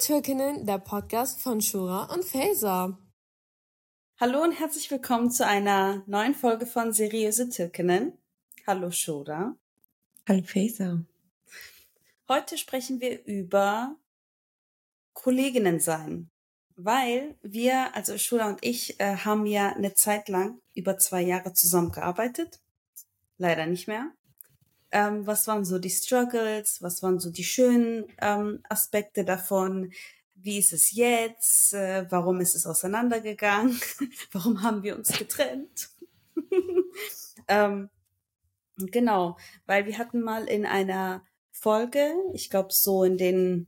Türkinnen, der Podcast von Shura und Faser. Hallo und herzlich willkommen zu einer neuen Folge von Seriöse Türkinnen. Hallo Shura. Hallo Faser. Heute sprechen wir über Kolleginnen sein, weil wir, also Shura und ich, äh, haben ja eine Zeit lang über zwei Jahre zusammengearbeitet. Leider nicht mehr. Ähm, was waren so die Struggles? Was waren so die schönen ähm, Aspekte davon? Wie ist es jetzt? Äh, warum ist es auseinandergegangen? warum haben wir uns getrennt? ähm, genau, weil wir hatten mal in einer Folge, ich glaube so in den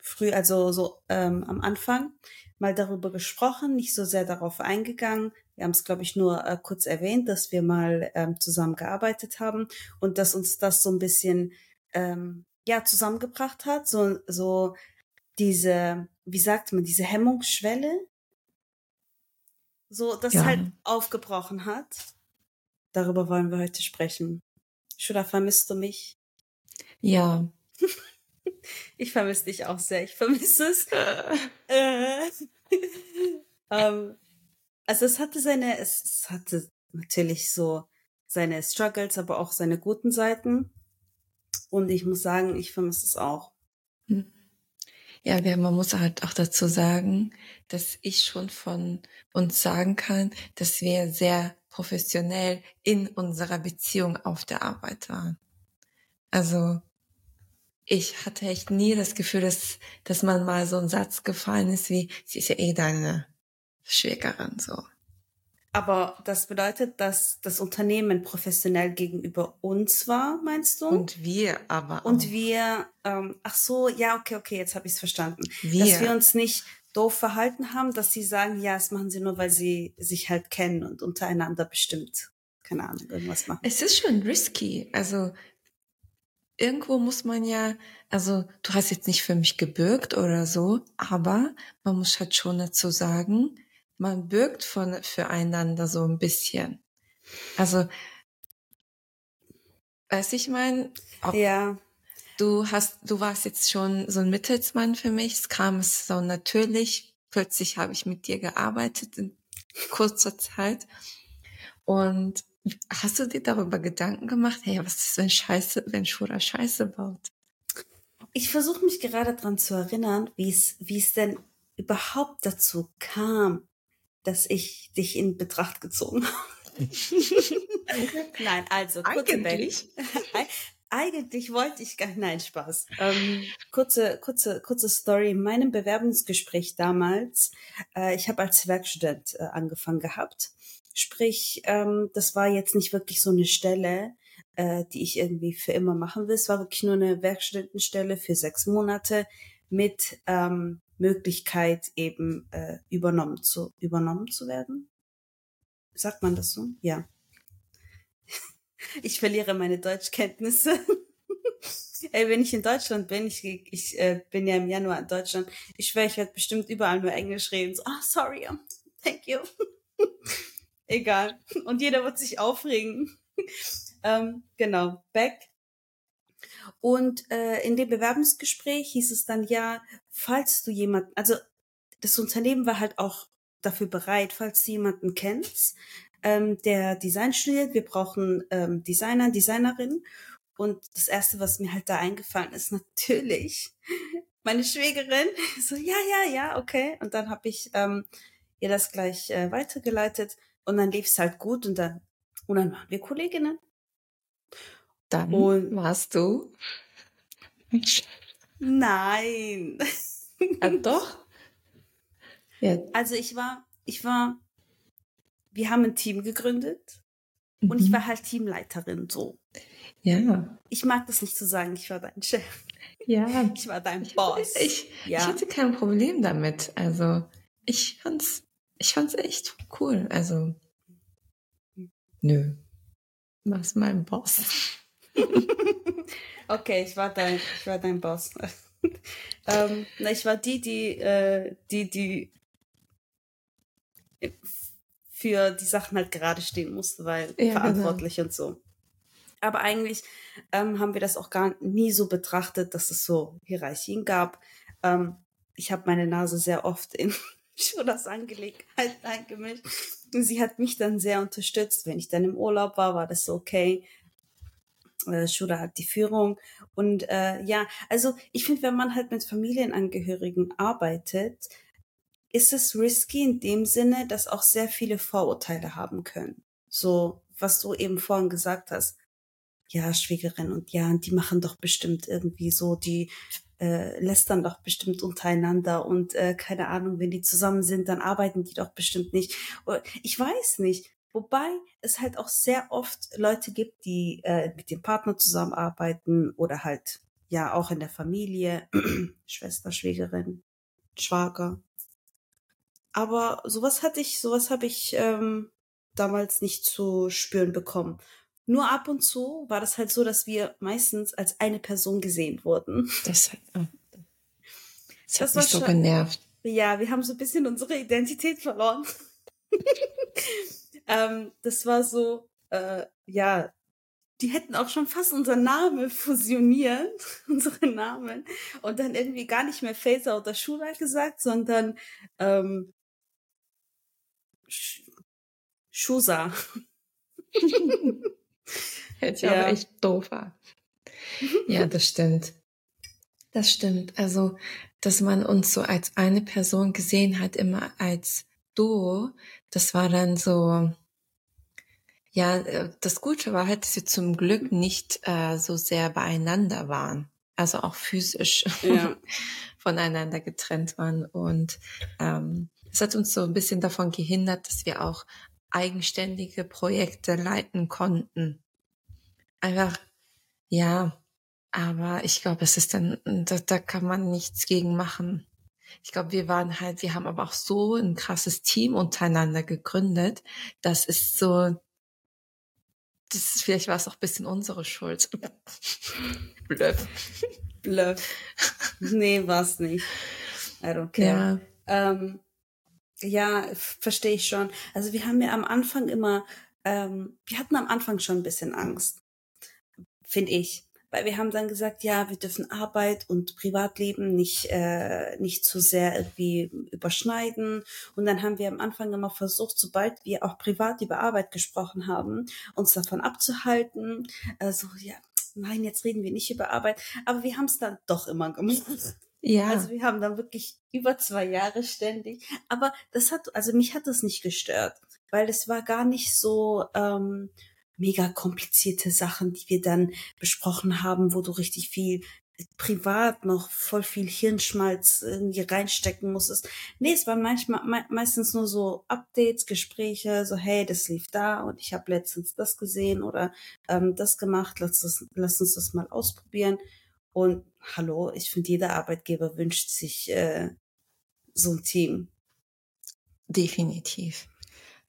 früh, also so ähm, am Anfang, mal darüber gesprochen, nicht so sehr darauf eingegangen, wir haben es, glaube ich, nur äh, kurz erwähnt, dass wir mal ähm, zusammengearbeitet haben und dass uns das so ein bisschen ähm, ja zusammengebracht hat, so so diese, wie sagt man, diese Hemmungsschwelle, so das ja. halt aufgebrochen hat. Darüber wollen wir heute sprechen. Shuda, vermisst du mich? Ja. ich vermisse dich auch sehr. Ich vermisse es. äh. ähm, also es hatte seine, es, hatte natürlich so seine Struggles, aber auch seine guten Seiten. Und ich muss sagen, ich vermisse es auch. Hm. Ja, man muss halt auch dazu sagen, dass ich schon von uns sagen kann, dass wir sehr professionell in unserer Beziehung auf der Arbeit waren. Also ich hatte echt nie das Gefühl, dass, dass man mal so ein Satz gefallen ist wie, sie ist ja eh deine Schwägerin so. Aber das bedeutet, dass das Unternehmen professionell gegenüber uns war, meinst du? Und wir aber. Auch. Und wir, ähm, ach so, ja, okay, okay, jetzt habe ich es verstanden. Wir. Dass wir uns nicht doof verhalten haben, dass sie sagen, ja, das machen sie nur, weil sie sich halt kennen und untereinander bestimmt, keine Ahnung, irgendwas machen. Es ist schon risky. Also irgendwo muss man ja, also du hast jetzt nicht für mich gebürgt oder so, aber man muss halt schon dazu sagen, man bürgt von, füreinander so ein bisschen. Also, weiß ich mein, ja. du hast, du warst jetzt schon so ein Mittelsmann für mich. Es kam es so natürlich. Plötzlich habe ich mit dir gearbeitet in kurzer Zeit. Und hast du dir darüber Gedanken gemacht? Hey, was ist, wenn Scheiße, wenn Schura Scheiße baut? Ich versuche mich gerade dran zu erinnern, wie es, wie es denn überhaupt dazu kam, dass ich dich in Betracht gezogen habe. Nein, also eigentlich. eigentlich wollte ich gar nein Spaß. Ähm, kurze kurze kurze Story. In meinem Bewerbungsgespräch damals, äh, ich habe als Werkstudent äh, angefangen gehabt. Sprich, ähm, das war jetzt nicht wirklich so eine Stelle, äh, die ich irgendwie für immer machen will. Es war wirklich nur eine Werkstudentenstelle für sechs Monate mit ähm, Möglichkeit eben äh, übernommen zu übernommen zu werden. Sagt man das so? Ja. Ich verliere meine Deutschkenntnisse. Ey, wenn ich in Deutschland bin, ich, ich äh, bin ja im Januar in Deutschland, ich schwöre, ich werde bestimmt überall nur Englisch reden. So, oh, sorry, thank you. Egal. Und jeder wird sich aufregen. ähm, genau, back und äh, in dem Bewerbungsgespräch hieß es dann ja, falls du jemanden, also das Unternehmen war halt auch dafür bereit, falls du jemanden kennst, ähm, der Design studiert, wir brauchen ähm, Designer, Designerin. Und das erste, was mir halt da eingefallen ist, natürlich meine Schwägerin. So, ja, ja, ja, okay. Und dann habe ich ähm, ihr das gleich äh, weitergeleitet und dann lief es halt gut und dann und dann waren wir Kolleginnen. Dann und warst du? Nein. Ah, doch? Ja. Also ich war, ich war, wir haben ein Team gegründet mhm. und ich mhm. war halt Teamleiterin so. Ja. Ich mag das nicht zu sagen, ich war dein Chef. Ja. Ich war dein Boss. Ich, ja. ich hatte kein Problem damit. Also ich fand's, ich fand's echt cool. Also nö. Was mein Boss. okay, ich war dein, ich war dein Boss. ähm, na, ich war die, die, äh, die, die für die Sachen halt gerade stehen musste, weil ja, genau. verantwortlich genau. und so. Aber eigentlich ähm, haben wir das auch gar nie so betrachtet, dass es so Hierarchien gab. ähm, ich habe meine Nase sehr oft in Schulas Angelegenheit eingemischt. Sie hat mich dann sehr unterstützt. Wenn ich dann im Urlaub war, war das so okay. Äh, hat die Führung. Und äh, ja, also ich finde, wenn man halt mit Familienangehörigen arbeitet, ist es risky in dem Sinne, dass auch sehr viele Vorurteile haben können. So, was du eben vorhin gesagt hast. Ja, Schwiegerin und ja, die machen doch bestimmt irgendwie so, die äh, lästern doch bestimmt untereinander und äh, keine Ahnung, wenn die zusammen sind, dann arbeiten die doch bestimmt nicht. Ich weiß nicht. Wobei es halt auch sehr oft Leute gibt, die äh, mit dem Partner zusammenarbeiten oder halt ja auch in der Familie, Schwester, Schwägerin, Schwager. Aber sowas hatte ich, sowas habe ich ähm, damals nicht zu spüren bekommen. Nur ab und zu war das halt so, dass wir meistens als eine Person gesehen wurden. Das, hat, oh, das, das hat mich so genervt. Ja, wir haben so ein bisschen unsere Identität verloren. ähm, das war so, äh, ja, die hätten auch schon fast unseren Namen fusioniert, unsere Namen, und dann irgendwie gar nicht mehr Faser oder Shura gesagt, sondern ähm, Schusa. Hätte ich ja. aber echt doof war. Ja, das stimmt. Das stimmt. Also, dass man uns so als eine Person gesehen hat, immer als Duo, das war dann so, ja, äh, das Gute war halt, dass wir zum Glück nicht äh, so sehr beieinander waren. Also auch physisch ja. voneinander getrennt waren. Und ähm, es hat uns so ein bisschen davon gehindert, dass wir auch eigenständige Projekte leiten konnten einfach, ja, aber ich glaube, es ist dann, da, da kann man nichts gegen machen. Ich glaube, wir waren halt, wir haben aber auch so ein krasses Team untereinander gegründet. Das ist so, das ist, vielleicht war es auch ein bisschen unsere Schuld. Bluff. Bluff. Nee, war's nicht. I don't care. Ja, ähm, ja verstehe ich schon. Also wir haben ja am Anfang immer, ähm, wir hatten am Anfang schon ein bisschen Angst finde ich. Weil wir haben dann gesagt, ja, wir dürfen Arbeit und Privatleben nicht, äh, nicht zu sehr irgendwie überschneiden. Und dann haben wir am Anfang immer versucht, sobald wir auch privat über Arbeit gesprochen haben, uns davon abzuhalten. Also, ja, nein, jetzt reden wir nicht über Arbeit. Aber wir haben es dann doch immer gemacht. Ja. Also wir haben dann wirklich über zwei Jahre ständig. Aber das hat, also mich hat das nicht gestört, weil es war gar nicht so, ähm, mega komplizierte Sachen, die wir dann besprochen haben, wo du richtig viel privat noch voll viel Hirnschmalz irgendwie reinstecken musstest. Nee, es waren manchmal me meistens nur so Updates, Gespräche, so hey, das lief da und ich habe letztens das gesehen oder ähm, das gemacht, lass, das, lass uns das mal ausprobieren. Und hallo, ich finde, jeder Arbeitgeber wünscht sich äh, so ein Team. Definitiv.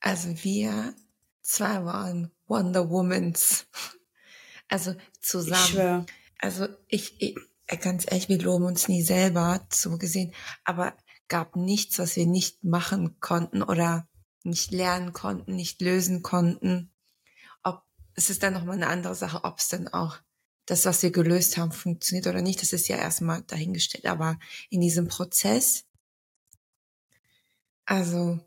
Also wir zwei waren Wonder Womans. Also zusammen. Ich schwör. Also ich, ich, äh, ganz ehrlich, wir loben uns nie selber, so gesehen, aber gab nichts, was wir nicht machen konnten oder nicht lernen konnten, nicht lösen konnten. Ob, es ist dann nochmal eine andere Sache, ob es dann auch das, was wir gelöst haben, funktioniert oder nicht. Das ist ja erstmal dahingestellt. Aber in diesem Prozess, also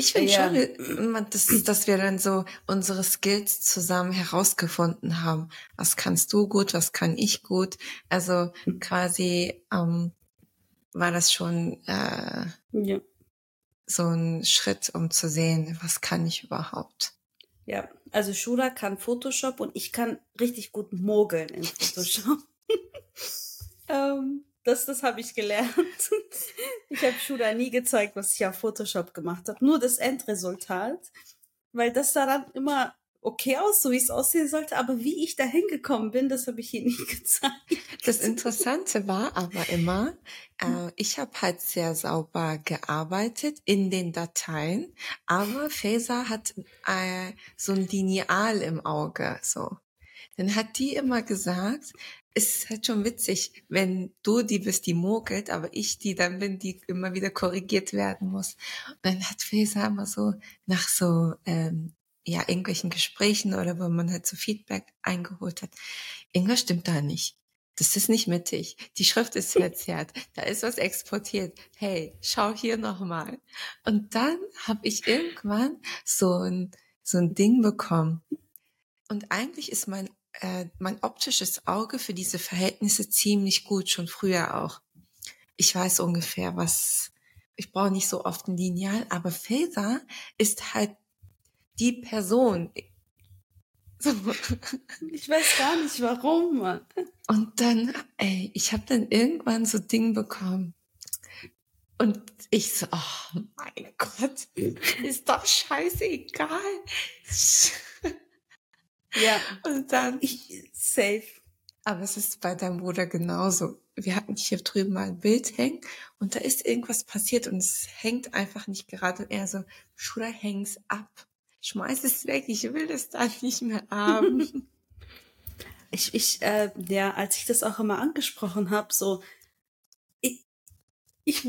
ich finde ja. schon, äh, dass, dass wir dann so unsere Skills zusammen herausgefunden haben. Was kannst du gut, was kann ich gut? Also quasi ähm, war das schon äh, ja. so ein Schritt, um zu sehen, was kann ich überhaupt. Ja, also Shura kann Photoshop und ich kann richtig gut mogeln in Photoshop. ähm, das, das habe ich gelernt. Ich habe Shuda nie gezeigt, was ich auf Photoshop gemacht habe. Nur das Endresultat. Weil das sah dann immer okay aus, so wie es aussehen sollte. Aber wie ich da hingekommen bin, das habe ich ihr nie gezeigt. Das Interessante war aber immer, äh, ich habe halt sehr sauber gearbeitet in den Dateien. Aber Faser hat äh, so ein Lineal im Auge. so. Dann hat die immer gesagt, es ist halt schon witzig, wenn du die bist, die mogelt, aber ich die dann bin, die immer wieder korrigiert werden muss. Und dann hat Faser immer so nach so ähm, ja irgendwelchen Gesprächen oder wo man halt so Feedback eingeholt hat, irgendwas stimmt da nicht. das ist nicht mittig. Die Schrift ist verzerrt. Da ist was exportiert. Hey, schau hier nochmal. Und dann habe ich irgendwann so ein, so ein Ding bekommen. Und eigentlich ist mein, äh, mein optisches Auge für diese Verhältnisse ziemlich gut, schon früher auch. Ich weiß ungefähr, was, ich brauche nicht so oft ein Lineal, aber Faser ist halt die Person. So. Ich weiß gar nicht warum. Mann. Und dann, ey, ich habe dann irgendwann so Ding bekommen. Und ich so, oh mein Gott, ist doch scheißegal. Ja. Und dann, ich, safe. Aber es ist bei deinem Bruder genauso. Wir hatten hier drüben mal ein Bild hängen und da ist irgendwas passiert und es hängt einfach nicht gerade. Und er so, Schula, häng's ab. Schmeiß es weg, ich will es da nicht mehr haben. ich, ich, äh, ja, als ich das auch immer angesprochen habe, so, ich, ich,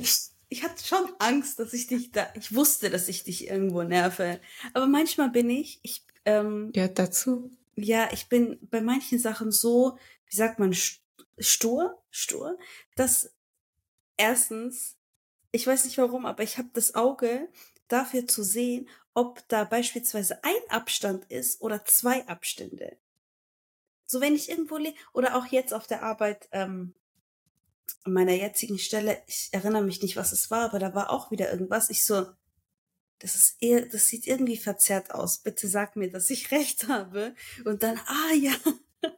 ich hatte schon Angst, dass ich dich da, ich wusste, dass ich dich irgendwo nerve. Aber manchmal bin ich, ich, ähm, ja, dazu. Ja, ich bin bei manchen Sachen so, wie sagt man, stur, stur, dass erstens, ich weiß nicht warum, aber ich habe das Auge dafür zu sehen, ob da beispielsweise ein Abstand ist oder zwei Abstände. So wenn ich irgendwo oder auch jetzt auf der Arbeit ähm, an meiner jetzigen Stelle, ich erinnere mich nicht, was es war, aber da war auch wieder irgendwas. Ich so, das ist eher, das sieht irgendwie verzerrt aus. Bitte sag mir, dass ich recht habe. Und dann, ah ja.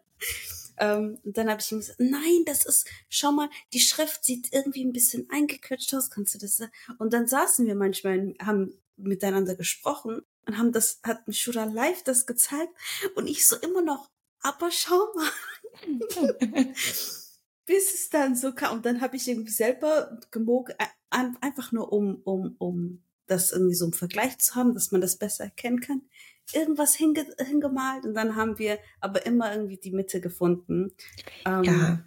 ähm, und dann habe ich ihm gesagt, nein, das ist, schau mal, die Schrift sieht irgendwie ein bisschen eingequetscht aus. Kannst du das? Und dann saßen wir manchmal, haben miteinander gesprochen und haben das, hat Shura live das gezeigt und ich so immer noch, aber schau mal. Bis es dann so kam. Und dann habe ich irgendwie selber gemogen, einfach nur um, um, um das irgendwie so im Vergleich zu haben, dass man das besser erkennen kann, irgendwas hinge hingemalt und dann haben wir aber immer irgendwie die Mitte gefunden. Ähm, ja,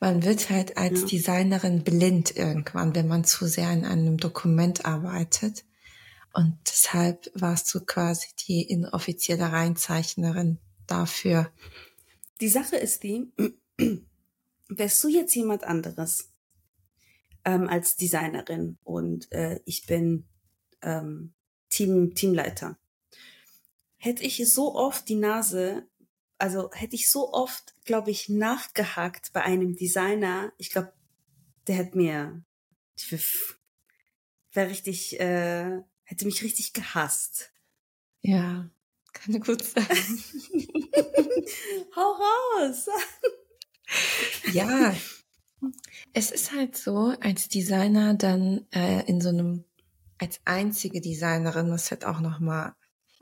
man wird halt als ja. Designerin blind irgendwann, wenn man zu sehr in einem Dokument arbeitet. Und deshalb warst du quasi die inoffizielle Reinzeichnerin dafür. Die Sache ist die, wärst du jetzt jemand anderes ähm, als Designerin und äh, ich bin ähm, Team, Teamleiter. Hätte ich so oft die Nase, also hätte ich so oft, glaube ich, nachgehakt bei einem Designer, ich glaube, der hätte mir, wäre richtig, äh, hätte mich richtig gehasst. Ja, kann gut sein. Hau raus! ja, es ist halt so, als Designer dann äh, in so einem als einzige Designerin, was halt auch nochmal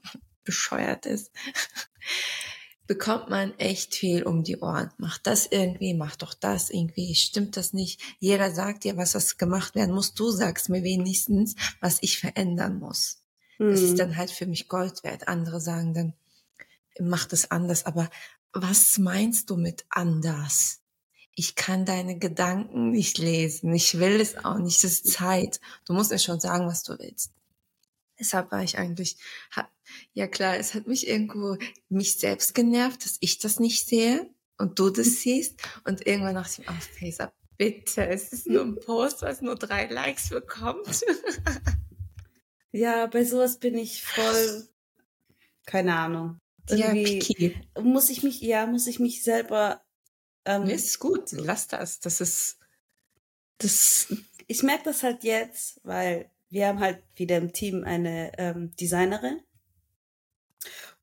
bescheuert ist, bekommt man echt viel um die Ohren. Mach das irgendwie, mach doch das irgendwie, stimmt das nicht? Jeder sagt dir, was das gemacht werden muss. Du sagst mir wenigstens, was ich verändern muss. Hm. Das ist hm. dann halt für mich Gold wert. Andere sagen dann, mach das anders. Aber was meinst du mit anders? Ich kann deine Gedanken nicht lesen. Ich will es auch nicht. Es ist Zeit. Du musst mir schon sagen, was du willst. Deshalb war ich eigentlich, ja klar, es hat mich irgendwo, mich selbst genervt, dass ich das nicht sehe und du das siehst. Und irgendwann dachte ich mir, oh, Faser, bitte, es ist nur ein Post, was nur drei Likes bekommt. ja, bei sowas bin ich voll, keine Ahnung. Irgendwie ja, muss ich mich, ja, muss ich mich selber ähm, nee, ist gut, lass das. Das ist, das. Ich merke das halt jetzt, weil wir haben halt wieder im Team eine ähm, Designerin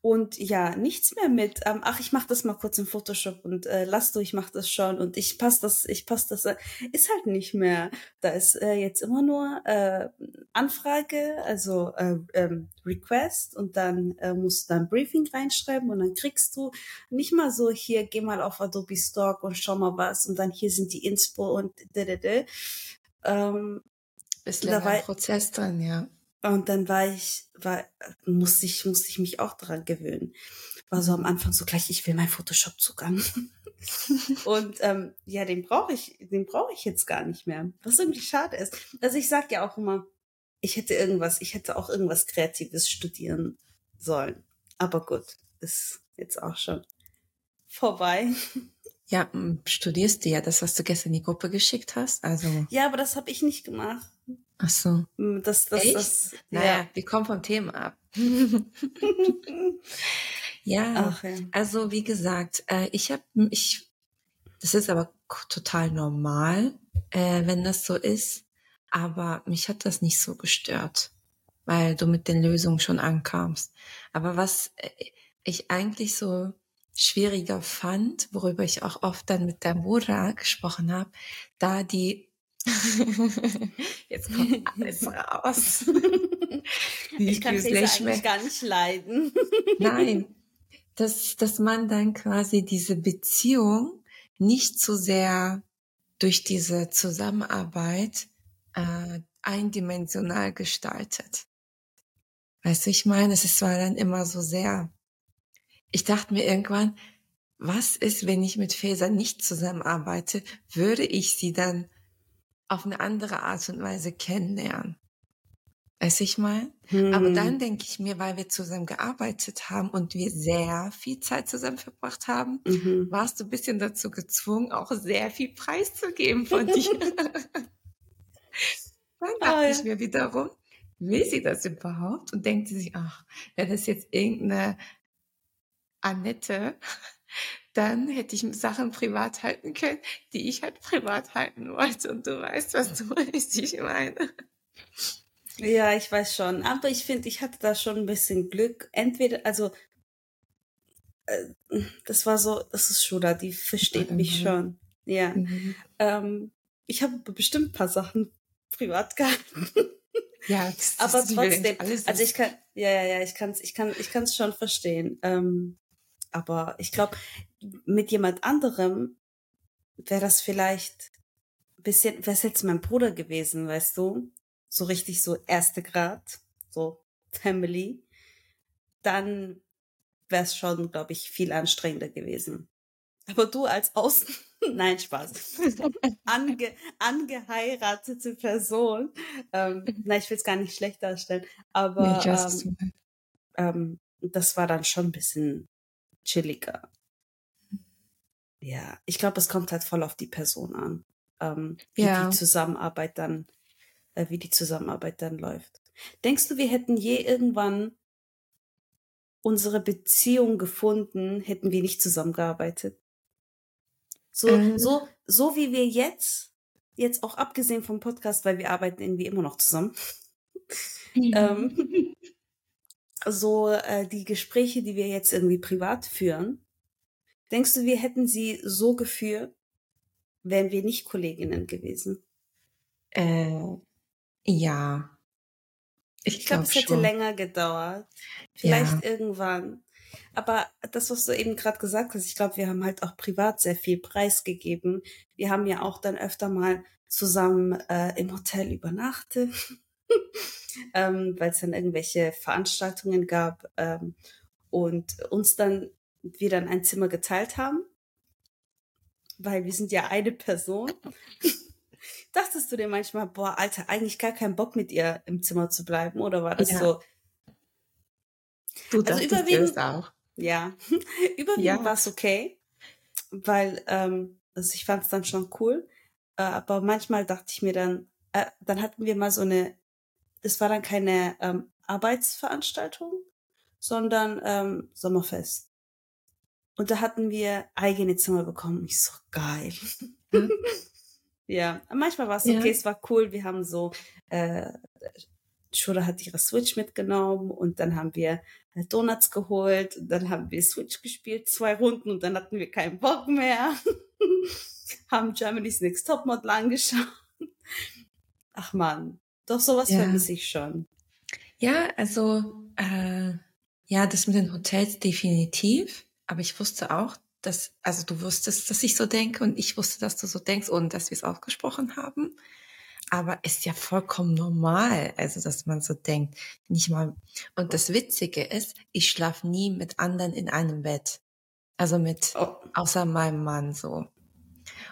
und ja, nichts mehr mit, ähm, ach, ich mach das mal kurz in Photoshop und äh, lass du, ich mach das schon und ich passe das, ich passe das, äh, ist halt nicht mehr. Da ist äh, jetzt immer nur äh, Anfrage, also äh, ähm, Request und dann äh, musst du dann Briefing reinschreiben und dann kriegst du nicht mal so, hier, geh mal auf Adobe Stock und schau mal was und dann hier sind die Inspo und d. Ähm, ist länger war, Prozess drin, ja. Und dann war ich, war, musste ich, musste ich mich auch daran gewöhnen. War so am. Anfang so gleich, ich will meinen Photoshop-Zugang. und ähm, ja, den brauche ich, den brauche ich jetzt gar nicht mehr. Was irgendwie schade ist. Also ich sag ja auch immer, ich hätte irgendwas, ich hätte auch irgendwas Kreatives studieren sollen. Aber gut, ist jetzt auch schon vorbei. Ja, studierst du ja das, was du gestern in die Gruppe geschickt hast? Also. Ja, aber das habe ich nicht gemacht. Ach so. Das, das, Echt? das. Naja, Ja. wir kommen vom Thema ab. ja, Ach, ja. also wie gesagt, äh, ich habe, ich, das ist aber total normal, äh, wenn das so ist, aber mich hat das nicht so gestört, weil du mit den Lösungen schon ankamst. Aber was äh, ich eigentlich so schwieriger fand, worüber ich auch oft dann mit der Mura gesprochen habe, da die Jetzt kommt alles raus. Wie Ich kann Fleisch eigentlich mehr- gar nicht leiden. Nein, dass, dass man dann quasi diese Beziehung nicht so sehr durch diese Zusammenarbeit äh, eindimensional gestaltet. Weißt du, ich meine, es ist- war dann immer so sehr. Ich dachte mir irgendwann, was ist, wenn ich mit Faser nicht zusammenarbeite? Würde ich sie dann auf eine andere Art und Weise kennenlernen? Weißt du, ich meine? Aber Hm. dann denke ich mir, weil wir zusammen gearbeitet haben und wir sehr viel Zeit zusammen verbracht haben, Mhm. warst du ein bisschen dazu gezwungen, auch sehr viel preiszugeben von dir. dann dachte Ah, ich ja. mir wiederum, will sie das überhaupt? Und denkt sie sich, ach, wäre das jetzt irgendeine Annette, dann hätte ich Sachen privat halten können, die ich halt privat halten wollte. Und du weißt, was du ich meine. Ja, ich weiß schon. Aber ich finde, ich hatte da schon ein bisschen Glück. Entweder, also, äh, das war so, das ist Schuda, die versteht mich Mhm. schon. Ja. Mhm. Ähm, ich habe bestimmt ein paar Sachen privat gehalten. Ja, das, Aber trotzdem, alles also ich kann, ja, ja, ja, ich kann's, ich kann, ich kann's schon verstehen. Ähm, aber ich glaube, mit jemand anderem wäre das vielleicht ein bisschen, wäre es jetzt mein Bruder gewesen, weißt du? So richtig so erste Grad, so Family. Dann wäre es schon, glaube ich, viel anstrengender gewesen. Aber du als Außen, nein, Spaß. Ange, angeheiratete Person. Ähm, nein, ich will es gar nicht schlecht darstellen, aber was ähm, ähm, das war dann schon ein bisschen chilliger. Ja, ich glaube, es kommt halt voll auf die Person an, ähm, wie Ja. die Zusammenarbeit dann, äh, wie die Zusammenarbeit dann läuft. Denkst du, wir hätten je irgendwann unsere Beziehung gefunden, hätten wir nicht zusammengearbeitet? So, Ähm. so, so wie wir jetzt, jetzt auch abgesehen vom Podcast, weil wir arbeiten irgendwie immer noch zusammen. ähm, so äh, die Gespräche, die wir jetzt irgendwie privat führen, denkst du, wir hätten sie so geführt, wären wir nicht Kolleginnen gewesen? Äh, ja. Ich, Ich glaube, glaube es hätte schon. länger gedauert. Vielleicht irgendwann. Aber das, was du eben gerade gesagt hast, ich glaube, wir haben halt auch privat sehr viel preisgegeben. Wir haben ja auch dann öfter mal zusammen äh, im Hotel übernachtet, ähm, weil es dann irgendwelche Veranstaltungen gab ähm, und uns dann wir dann ein Zimmer geteilt haben, weil wir sind ja eine Person. Dachtest du dir manchmal, boah, Alter, eigentlich gar keinen Bock mit ihr im Zimmer zu bleiben? Oder war das Ja. so, Du Also überwiegend- auch. ja, überwiegend Ja. war es okay, weil ähm, also ich fand es dann schon cool. Äh, aber manchmal dachte ich mir dann, äh, dann hatten wir mal so eine, das war dann keine ähm, Arbeitsveranstaltung, sondern ähm, Sommerfest. Und da hatten wir eigene Zimmer bekommen. Ich so, geil. Ja, manchmal war es Ja. okay, es war cool. Wir haben so, äh, Schule hat ihre Switch mitgenommen und dann haben wir äh, Donuts geholt und dann haben wir Switch gespielt, zwei Runden und dann hatten wir keinen Bock mehr. haben Germany's Next Topmodel angeschaut. Ach man, doch sowas Ja. vermisse ich schon. Ja, also äh, ja, das mit den Hotels definitiv. Aber ich wusste auch, dass, also du wusstest, dass ich so denke und ich wusste, dass du so denkst, ohne dass wir es ausgesprochen haben. Aber ist ja vollkommen normal, also dass man so denkt. Nicht mal. Und das Witzige ist, ich schlafe nie mit anderen in einem Bett. Also mit Oh, außer meinem Mann so.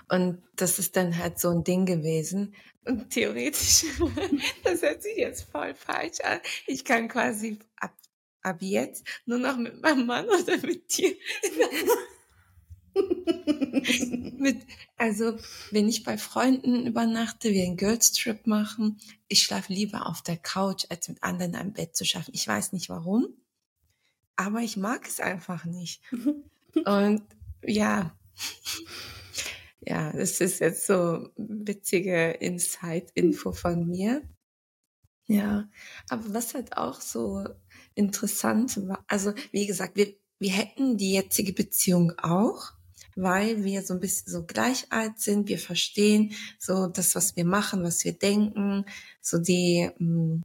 Und das ist dann halt so ein Ding gewesen. Und theoretisch, das hört sich jetzt voll falsch an. Ich kann quasi ab, ab jetzt nur noch mit meinem Mann oder mit dir. mit, also, wenn ich bei Freunden übernachte, wir einen Girls Trip machen, ich schlafe lieber auf der Couch, als mit anderen ein Bett zu schaffen. Ich weiß nicht warum, aber ich mag es einfach nicht. Und ja, ja, das ist jetzt so witzige Insight-Info von mir. Ja, aber was halt auch so interessant war, also wie gesagt, wir, wir hätten die jetzige Beziehung auch, weil wir so ein bisschen so gleich alt sind, wir verstehen so das, was wir machen, was wir denken, so die, mm,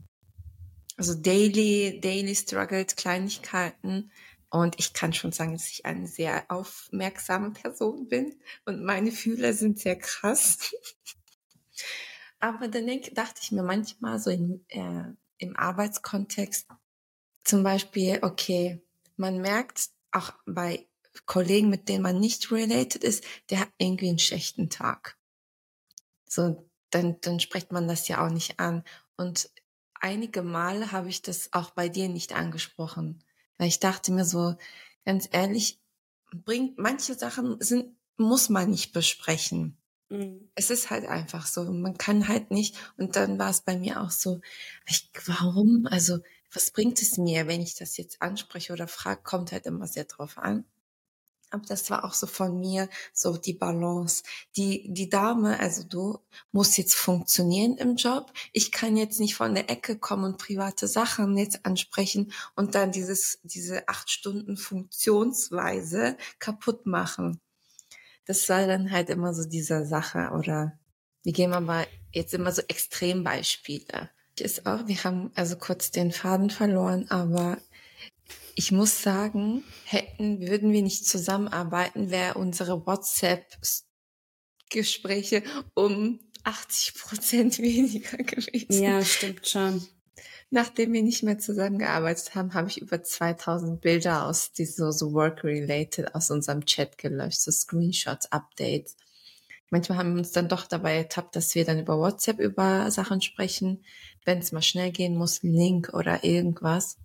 also daily, daily struggles, Kleinigkeiten. Und ich kann schon sagen, dass ich eine sehr aufmerksame Person bin und meine Fühler sind sehr krass. Aber dann denk, dachte ich mir manchmal so in, äh, im Arbeitskontext zum Beispiel, okay, man merkt auch bei Kollegen, mit denen man nicht related ist, der hat irgendwie einen schlechten Tag. So, dann, dann spricht man das ja auch nicht an. Und einige Male habe ich das auch bei dir nicht angesprochen. Weil ich dachte mir so, ganz ehrlich, bringt, manche Sachen sind, muss man nicht besprechen. Mhm. Es ist halt einfach so. Man kann halt nicht. Und dann war es bei mir auch so, ich, warum? Also, was bringt es mir, wenn ich das jetzt anspreche oder frage, kommt halt immer sehr drauf an. Aber das war auch so von mir so die Balance. Die, die Dame, also du musst jetzt funktionieren im Job. Ich kann jetzt nicht von der Ecke kommen und private Sachen jetzt ansprechen und dann dieses, diese acht Stunden Funktionsweise kaputt machen. Das war dann halt immer so dieser Sache oder wir geben aber jetzt immer so Extrembeispiele. Ist auch, wir haben also kurz den Faden verloren, aber ich muss sagen, hätten, würden wir nicht zusammenarbeiten, wäre unsere WhatsApp-Gespräche um 80 Prozent weniger gewesen. Ja, stimmt schon. Nachdem wir nicht mehr zusammengearbeitet haben, habe ich über 2000 Bilder aus die so, so work-related aus unserem Chat gelöscht, so Screenshots, Updates. Manchmal haben wir uns dann doch dabei ertappt, dass wir dann über WhatsApp über Sachen sprechen, wenn es mal schnell gehen muss, Link oder irgendwas.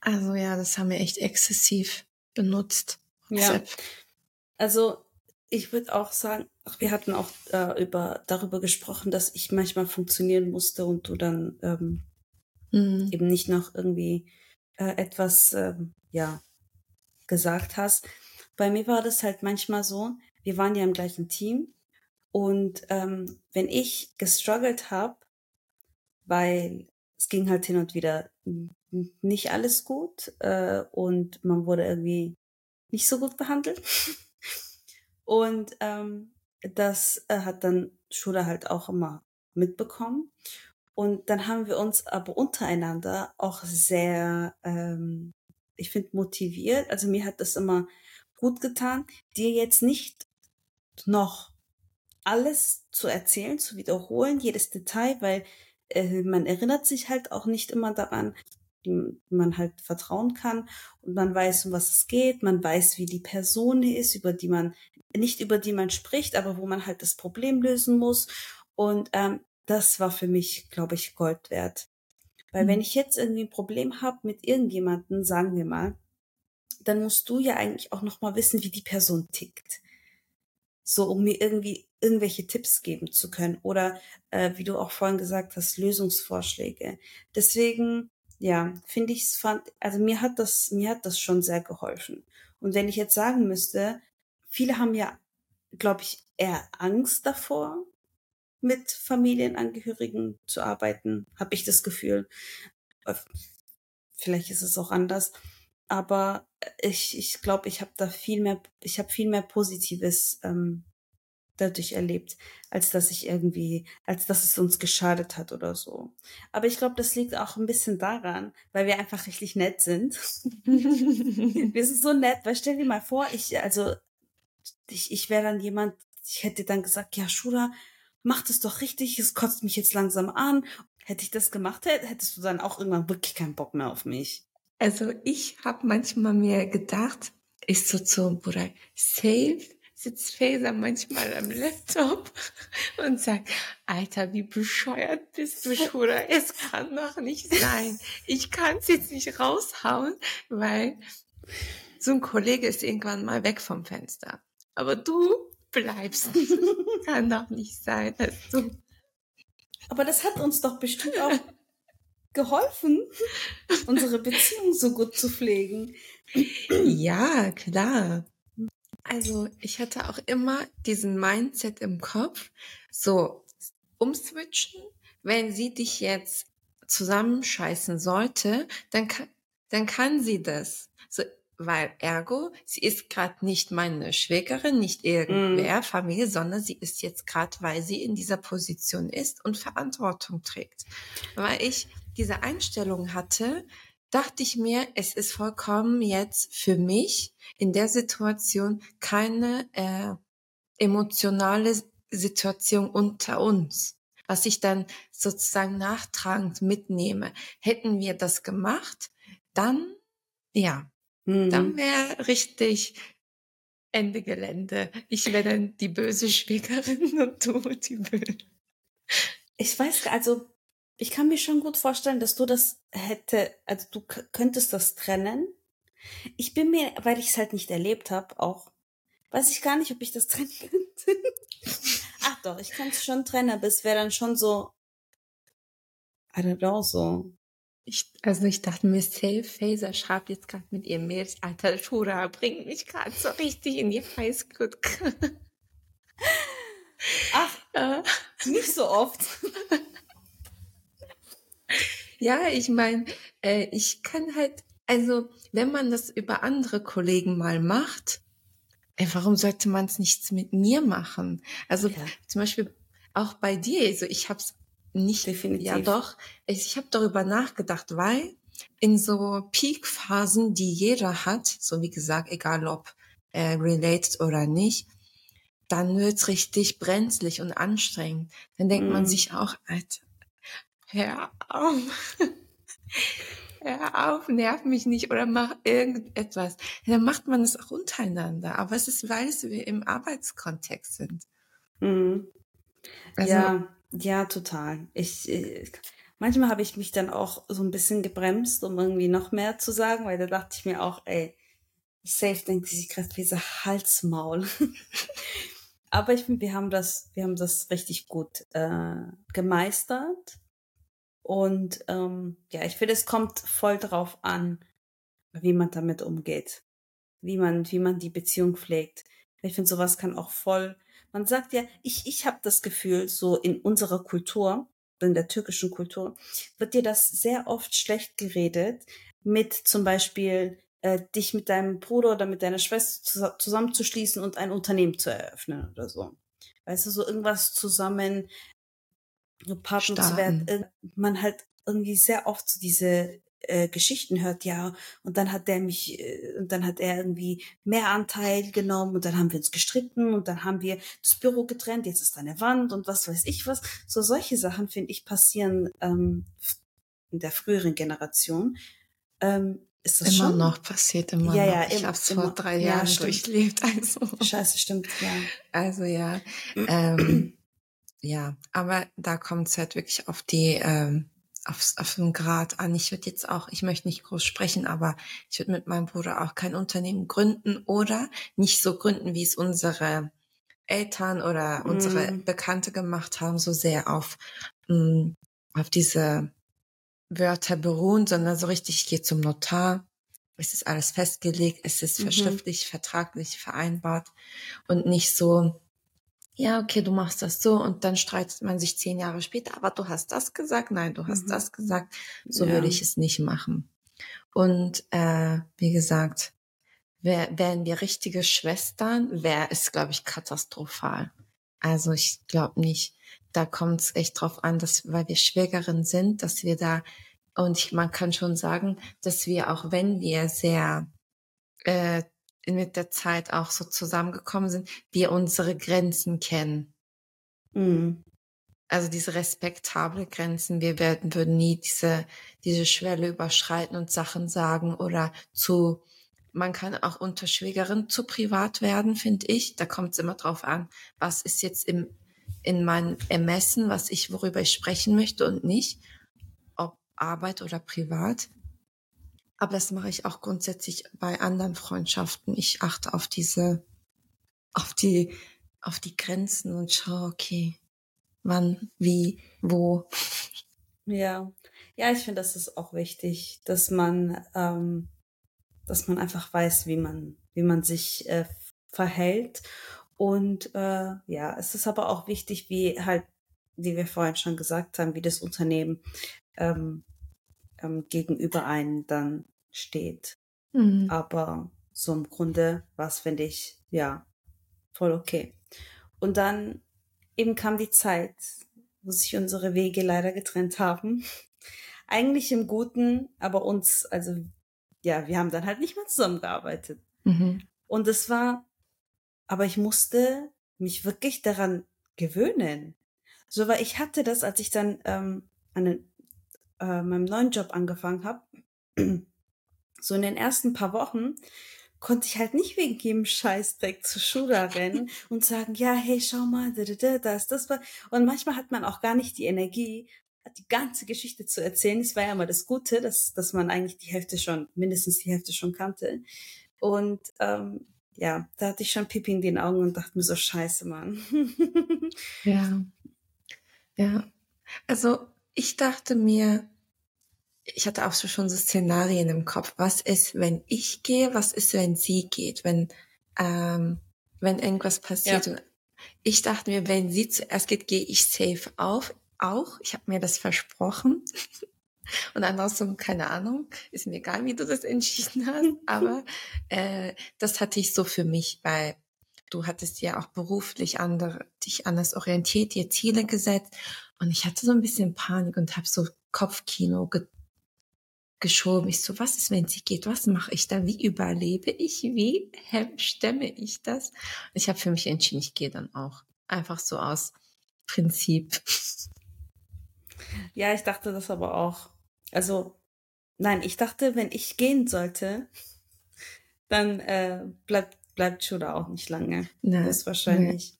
Also ja, das haben wir echt exzessiv benutzt. Ja. Also ich würde auch sagen, wir hatten auch äh, über darüber gesprochen, dass ich manchmal funktionieren musste und du dann ähm, mhm. eben nicht noch irgendwie äh, etwas ähm, ja gesagt hast. Bei mir war das halt manchmal so, wir waren ja im gleichen Team und ähm, wenn ich gestruggelt habe, weil es ging halt hin und wieder nicht alles gut äh, und man wurde irgendwie nicht so gut behandelt. und ähm, das äh, hat dann Schule halt auch immer mitbekommen. Und dann haben wir uns aber untereinander auch sehr, ähm, ich finde, motiviert. Also mir hat das immer gut getan, dir jetzt nicht noch alles zu erzählen, zu wiederholen, jedes Detail, weil äh, man erinnert sich halt auch nicht immer daran, man halt vertrauen kann und man weiß, um was es geht, man weiß, wie die Person ist, über die man, nicht über die man spricht, aber wo man halt das Problem lösen muss. Und ähm, das war für mich, glaube ich, Gold wert. Weil mhm. wenn ich jetzt irgendwie ein Problem habe mit irgendjemanden, sagen wir mal, dann musst du ja eigentlich auch noch mal wissen, wie die Person tickt. So, um mir irgendwie irgendwelche Tipps geben zu können oder äh, wie du auch vorhin gesagt hast, Lösungsvorschläge. Deswegen ja, finde ich es fand, also mir hat das, mir hat das schon sehr geholfen. Und wenn ich jetzt sagen müsste, viele haben ja, glaube ich, eher Angst davor, mit Familienangehörigen zu arbeiten, habe ich das Gefühl. Vielleicht ist es auch anders, aber ich, ich glaube, ich habe da viel mehr, ich habe viel mehr Positives ähm, dadurch erlebt, als dass ich irgendwie, als dass es uns geschadet hat oder so. Aber ich glaube, das liegt auch ein bisschen daran, weil wir einfach richtig nett sind. wir sind so nett, weil stell dir mal vor, ich, also, ich, ich wäre dann jemand, ich hätte dann gesagt, ja, Shura, mach das doch richtig, es kotzt mich jetzt langsam an. Hätte ich das gemacht, hättest du dann auch irgendwann wirklich keinen Bock mehr auf mich. Also ich habe manchmal mir gedacht, ist so zum Bruder, safe sitzt Faser manchmal am Laptop und sagt, Alter, wie bescheuert bist du, Schura? Es kann doch nicht sein. Ich kann es jetzt nicht raushauen, weil so ein Kollege ist irgendwann mal weg vom Fenster. Aber du bleibst. Kann doch nicht sein, dass du. Aber das hat uns doch bestimmt auch geholfen, unsere Beziehung so gut zu pflegen. Ja, klar. Also ich hatte auch immer diesen Mindset im Kopf, so umswitchen, wenn sie dich jetzt zusammenscheißen sollte, dann kann, dann kann sie das. So, weil ergo, sie ist gerade nicht meine Schwägerin, nicht irgendwer, mm. Familie, sondern sie ist jetzt gerade, weil sie in dieser Position ist und Verantwortung trägt. Weil ich diese Einstellung hatte, dachte ich mir, es ist vollkommen jetzt für mich in der Situation keine äh, emotionale Situation unter uns, was ich dann sozusagen nachtragend mitnehme. Hätten wir das gemacht, dann, ja, mhm. dann wäre richtig Ende Gelände. Ich wäre dann die böse Schwägerin und du die böse. Ich weiß, also ich kann mir schon gut vorstellen, dass du das hätte, also du könntest das trennen. Ich bin mir, weil ich es halt nicht erlebt habe, auch weiß ich gar nicht, ob ich das trennen könnte. Ach doch, ich kann es schon trennen, aber es wäre dann schon so, I don't know, so. Ich, also ich dachte mir, Safe Phaser schreibt jetzt gerade mit ihrem Mails, alter Shura, bringt mich gerade so richtig in die Heißgut. Ach, äh. nicht so oft. Ja, ich meine, äh, ich kann halt, also wenn man das über andere Kollegen mal macht, äh, warum sollte man es nicht mit mir machen? Also ja. zum Beispiel auch bei dir, also ich habe es nicht, Definitiv. ja doch, ich, ich habe darüber nachgedacht, weil in so Peak-Phasen, die jeder hat, so wie gesagt, egal ob äh, related oder nicht, dann wird's richtig brenzlig und anstrengend. Dann denkt mm. man mhm. sich auch, Alter, hör auf. hör auf, nerv mich nicht oder mach irgendetwas. Dann macht man es auch untereinander. Aber es ist, weil wir im Arbeitskontext sind. Mhm. Also, ja, ja, total. Ich, ich manchmal habe ich mich dann auch so ein bisschen gebremst, um irgendwie noch mehr zu sagen, weil da dachte ich mir auch, ey, safe denkt sie sich gerade wie so Halsmaul. Aber ich finde, wir haben das, wir haben das richtig gut äh, gemeistert. Und ähm, ja, ich finde, es kommt voll drauf an, wie man damit umgeht, wie man, wie man die Beziehung pflegt. Ich finde, sowas kann auch voll. Man sagt ja, ich, ich habe das Gefühl, so in unserer Kultur, in der türkischen Kultur, wird dir das sehr oft schlecht geredet, mit zum Beispiel äh, dich mit deinem Bruder oder mit deiner Schwester zusammenzuschließen und ein Unternehmen zu eröffnen oder so. Weißt du, so irgendwas zusammen Partner zu werden, man halt irgendwie sehr oft so diese äh, Geschichten hört, ja, und dann hat der mich, äh, und dann hat er irgendwie mehr Anteil genommen und dann haben wir uns gestritten und dann haben wir das Büro getrennt, jetzt ist da eine Wand und was weiß ich was. So solche Sachen, finde ich, passieren ähm, in der früheren Generation. Ähm, ist das immer schon? noch passiert immer ja, noch. Ja, ich habe es vor drei Jahren ja, durchlebt. Also. Scheiße, stimmt, ja. Also ja. ähm, ja, aber da kommt es halt wirklich auf die, ähm, auf, auf den Grad an. Ich würde jetzt auch, ich möchte nicht groß sprechen, aber ich würde mit meinem Bruder auch kein Unternehmen gründen oder nicht so gründen, wie es unsere Eltern oder unsere mm. Bekannte gemacht haben, so sehr auf, mh, mm, auf diese Wörter beruhen, sondern so richtig, ich gehe zum Notar, es ist alles festgelegt, es ist mhm. verschriftlich, vertraglich vereinbart und nicht so, ja, okay, du machst das so und dann streitet man sich zehn Jahre später, aber du hast das gesagt, nein, du hast mhm. das gesagt, so ja. würde ich es nicht machen. Und äh, wie gesagt, wär, wären wir richtige Schwestern, wäre es, glaube ich, katastrophal. Also ich glaube nicht. Da kommt es echt drauf an, dass, weil wir Schwägerin sind, dass wir da, und ich, man kann schon sagen, dass wir, auch wenn wir sehr äh, mit der Zeit auch so zusammengekommen sind, wir unsere Grenzen kennen. Mhm. Also diese respektable Grenzen, wir werden, würden nie diese, diese Schwelle überschreiten und Sachen sagen oder zu, man kann auch unter Schwägerin zu privat werden, finde ich. Da kommt es immer drauf an, was ist jetzt im, in meinem Ermessen, was ich, worüber ich sprechen möchte und nicht, ob Arbeit oder privat. Aber das mache ich auch grundsätzlich bei anderen Freundschaften. Ich achte auf diese, auf die, auf die Grenzen und schaue, okay, wann, wie, wo. Ja, ja, ich finde, das ist auch wichtig, dass man, ähm, dass man einfach weiß, wie man, wie man sich äh, verhält. Und äh, ja, es ist aber auch wichtig, wie halt, wie wir vorhin schon gesagt haben, wie das Unternehmen ähm, ähm, gegenüber einen dann steht. Mhm. Aber so im Grunde war es, finde ich, ja, voll okay. Und dann eben kam die Zeit, wo sich unsere Wege leider getrennt haben. Eigentlich im Guten, aber uns, also ja, wir haben dann halt nicht mehr zusammengearbeitet. Mhm. Und es war, aber ich musste mich wirklich daran gewöhnen. So, weil ich hatte das, als ich dann ähm, an äh, meinem neuen Job angefangen habe, so in den ersten paar Wochen konnte ich halt nicht wegen jedem Scheißdreck zur Schule rennen und sagen, ja, hey, schau mal, da, da, da, das, das war. Und manchmal hat man auch gar nicht die Energie, die ganze Geschichte zu erzählen. Das war ja immer das Gute, dass, dass man eigentlich die Hälfte schon, mindestens die Hälfte schon kannte. Und ähm, ja, da hatte ich schon Pipi in den Augen und dachte mir so, scheiße, Mann. ja. Ja. Also ich dachte mir, ich hatte auch schon so Szenarien im Kopf. Was ist, wenn ich gehe? Was ist, wenn sie geht? Wenn, ähm, wenn irgendwas passiert? Ja. Ich dachte mir, wenn sie zuerst geht, gehe ich safe auf. Auch. Ich habe mir das versprochen. Und ansonsten, keine Ahnung, ist mir egal, wie du das entschieden hast. Aber äh, das hatte ich so für mich, weil du hattest ja auch beruflich andere, dich anders orientiert, dir Ziele gesetzt. Und ich hatte so ein bisschen Panik und habe so Kopfkino ge geschoben. Ich so, was ist, wenn sie geht? Was mache ich da? Wie überlebe ich? Wie stemme ich das? Und ich habe für mich entschieden, ich gehe dann auch. Einfach so aus Prinzip. Ja, ich dachte das aber auch. Also, nein, ich dachte, wenn ich gehen sollte, dann äh, bleibt, bleibt Schuda auch nicht lange. Nee, das ist wahrscheinlich.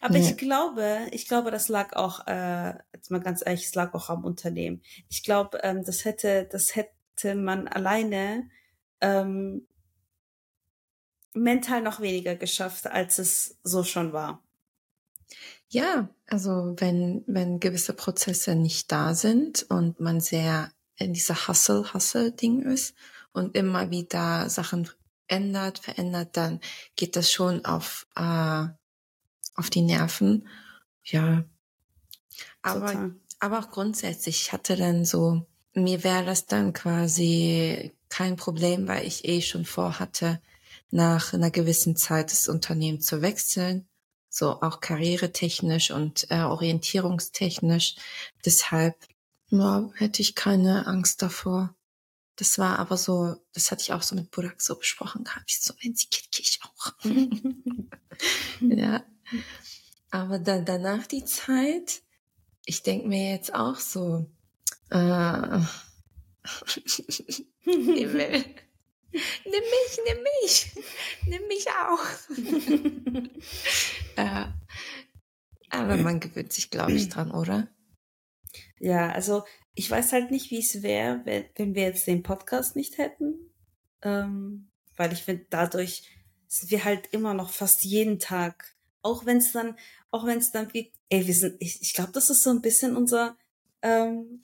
Aber nee. ich glaube, ich glaube, das lag auch, äh, jetzt mal ganz ehrlich, es lag auch am Unternehmen. Ich glaube, ähm, das hätte, das hätte hätte man alleine ähm, mental noch weniger geschafft, als es so schon war. Ja, also wenn, wenn gewisse Prozesse nicht da sind und man sehr in dieser Hustle-Hustle-Ding ist und immer wieder Sachen ändert, verändert, dann geht das schon auf, äh, auf die Nerven. Ja. Aber, aber auch grundsätzlich, ich hatte dann so mir wäre das dann quasi kein Problem, weil ich eh schon vorhatte, nach einer gewissen Zeit das Unternehmen zu wechseln, so auch karrieretechnisch und äh, orientierungstechnisch. Deshalb ja, hätte ich keine Angst davor. Das war aber so, das hatte ich auch so mit Burak so besprochen gehabt. Ich so, wenn sie geht, gehe ich auch. ja. Aber dann danach die Zeit, ich denke mir jetzt auch so, äh, Himmel. Nimm mich, nimm mich, nimm mich auch. äh, aber man gewöhnt sich, glaube ich, dran, oder? Ja, also ich weiß halt nicht, wie es wäre, wenn, wir jetzt den Podcast nicht hätten. Ähm, weil ich finde, dadurch sind wir halt immer noch fast jeden Tag, auch wenn es dann, auch wenn es dann wie, ey, wir sind, ich, ich glaube, das ist so ein bisschen unser, ähm,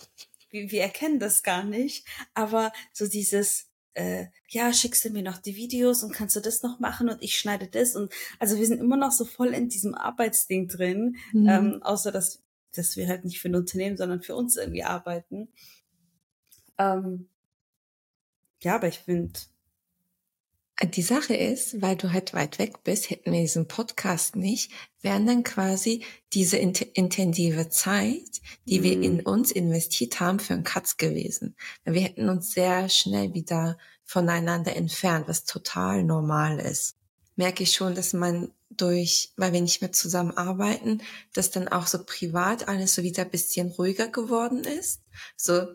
wir, wir erkennen das gar nicht, aber so dieses, äh, ja, schickst du mir noch die Videos und kannst du das noch machen und ich schneide das und also wir sind immer noch so voll in diesem Arbeitsding drin, mhm. ähm, außer dass, dass wir halt nicht für ein Unternehmen, sondern für uns irgendwie arbeiten. Ähm, ja, aber ich finde, die Sache ist, weil du halt weit weg bist, hätten wir diesen Podcast nicht, wären dann quasi diese int intensive Zeit, die mhm. wir in uns investiert haben, für einen Katz gewesen. Wir hätten uns sehr schnell wieder voneinander entfernt, was total normal ist. Merke ich schon, dass man durch, weil wir nicht mehr zusammenarbeiten, dass dann auch so privat alles so wieder ein bisschen ruhiger geworden ist. So,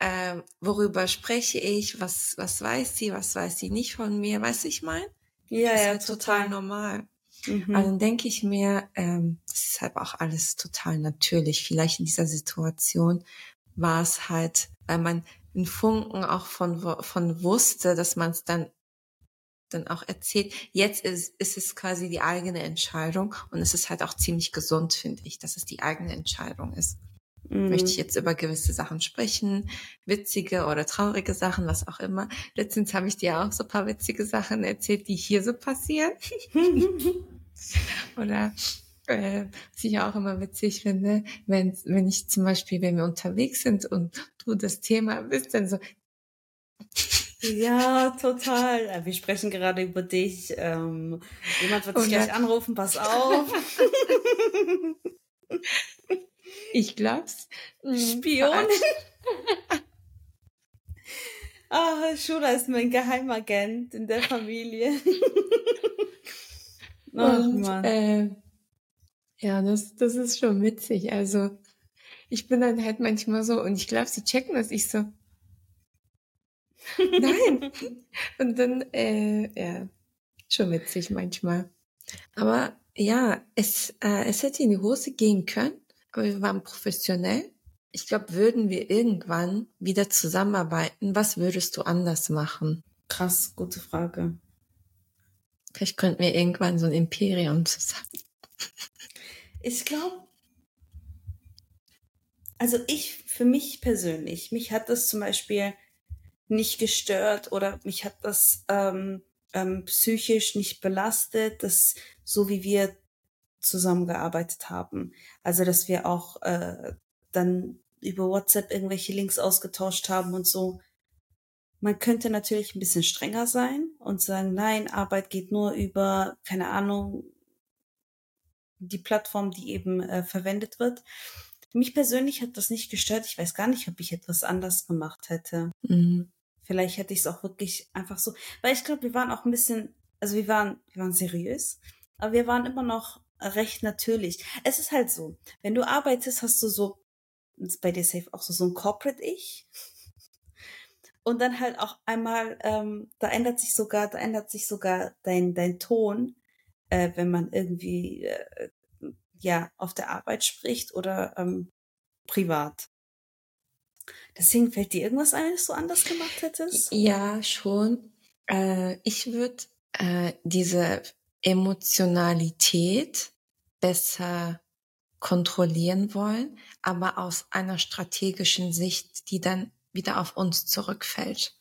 äh, worüber spreche ich, was, was weiß sie, was weiß sie nicht von mir, weiß ich mein? Ja, das ist ja, halt total, total normal. Mhm. Also dann denke ich mir, ähm, das ist halt auch alles total natürlich. Vielleicht in dieser Situation war es halt, weil man einen Funken auch von, von wusste, dass man es dann dann auch erzählt. Jetzt ist, ist es quasi die eigene Entscheidung und es ist halt auch ziemlich gesund, finde ich, dass es die eigene Entscheidung ist. Mhm. Möchte ich jetzt über gewisse Sachen sprechen, witzige oder traurige Sachen, was auch immer. Letztens habe ich dir auch so ein paar witzige Sachen erzählt, die hier so passieren. oder äh, was ich auch immer witzig finde, wenn, wenn ich zum Beispiel, wenn wir unterwegs sind und du das Thema bist, dann so, ja, total. Wir sprechen gerade über dich. Ähm, jemand wird dich gleich anrufen, pass auf. ich glaub's. Mhm. Spion. Ah, Shura ist mein Geheimagent in der Familie. Ach, Und, Mann. Äh, ja, das, das ist schon witzig. Also, ich bin dann halt manchmal so, und ich glaube, sie checken das. Ich so, Nein. Und dann, äh, ja, schon witzig manchmal. Aber ja, es, äh, es hätte in die Hose gehen können, aber wir waren professionell. Ich glaube, würden wir irgendwann wieder zusammenarbeiten, was würdest du anders machen? Krass, gute Frage. Vielleicht könnten wir irgendwann so ein Imperium zusammen. Ich glaube, also ich, für mich persönlich, mich hat das zum Beispiel nicht gestört oder mich hat das ähm, ähm, psychisch nicht belastet, dass so wie wir zusammengearbeitet haben. Also dass wir auch äh, dann über WhatsApp irgendwelche Links ausgetauscht haben und so. Man könnte natürlich ein bisschen strenger sein und sagen, nein, Arbeit geht nur über, keine Ahnung, die Plattform, die eben äh, verwendet wird. Mich persönlich hat das nicht gestört. Ich weiß gar nicht, ob ich etwas anders gemacht hätte. Mhm. Vielleicht hätte ich es auch wirklich einfach so, weil ich glaube, wir waren auch ein bisschen, also wir waren, wir waren seriös, aber wir waren immer noch recht natürlich. Es ist halt so, wenn du arbeitest, hast du so, bei dir safe auch so, so ein Corporate-Ich. Und dann halt auch einmal, ähm, da ändert sich sogar, da ändert sich sogar dein, dein Ton, äh, wenn man irgendwie, äh, ja, auf der Arbeit spricht oder ähm, privat. Deswegen fällt dir irgendwas ein, was du anders gemacht hättest? Ja, schon. Äh, ich würde äh, diese Emotionalität besser kontrollieren wollen, aber aus einer strategischen Sicht, die dann wieder auf uns zurückfällt.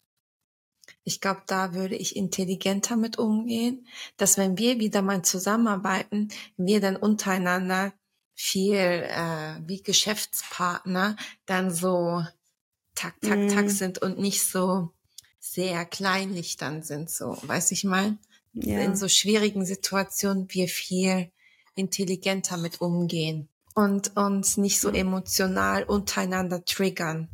Ich glaube, da würde ich intelligenter mit umgehen, dass wenn wir wieder mal zusammenarbeiten, wir dann untereinander viel äh, wie Geschäftspartner dann so tak, tak, tak mhm. sind und nicht so sehr kleinlich dann sind, so, weiß ich mal. Ja. In so schwierigen Situationen wir viel intelligenter mit umgehen und uns nicht so emotional untereinander triggern.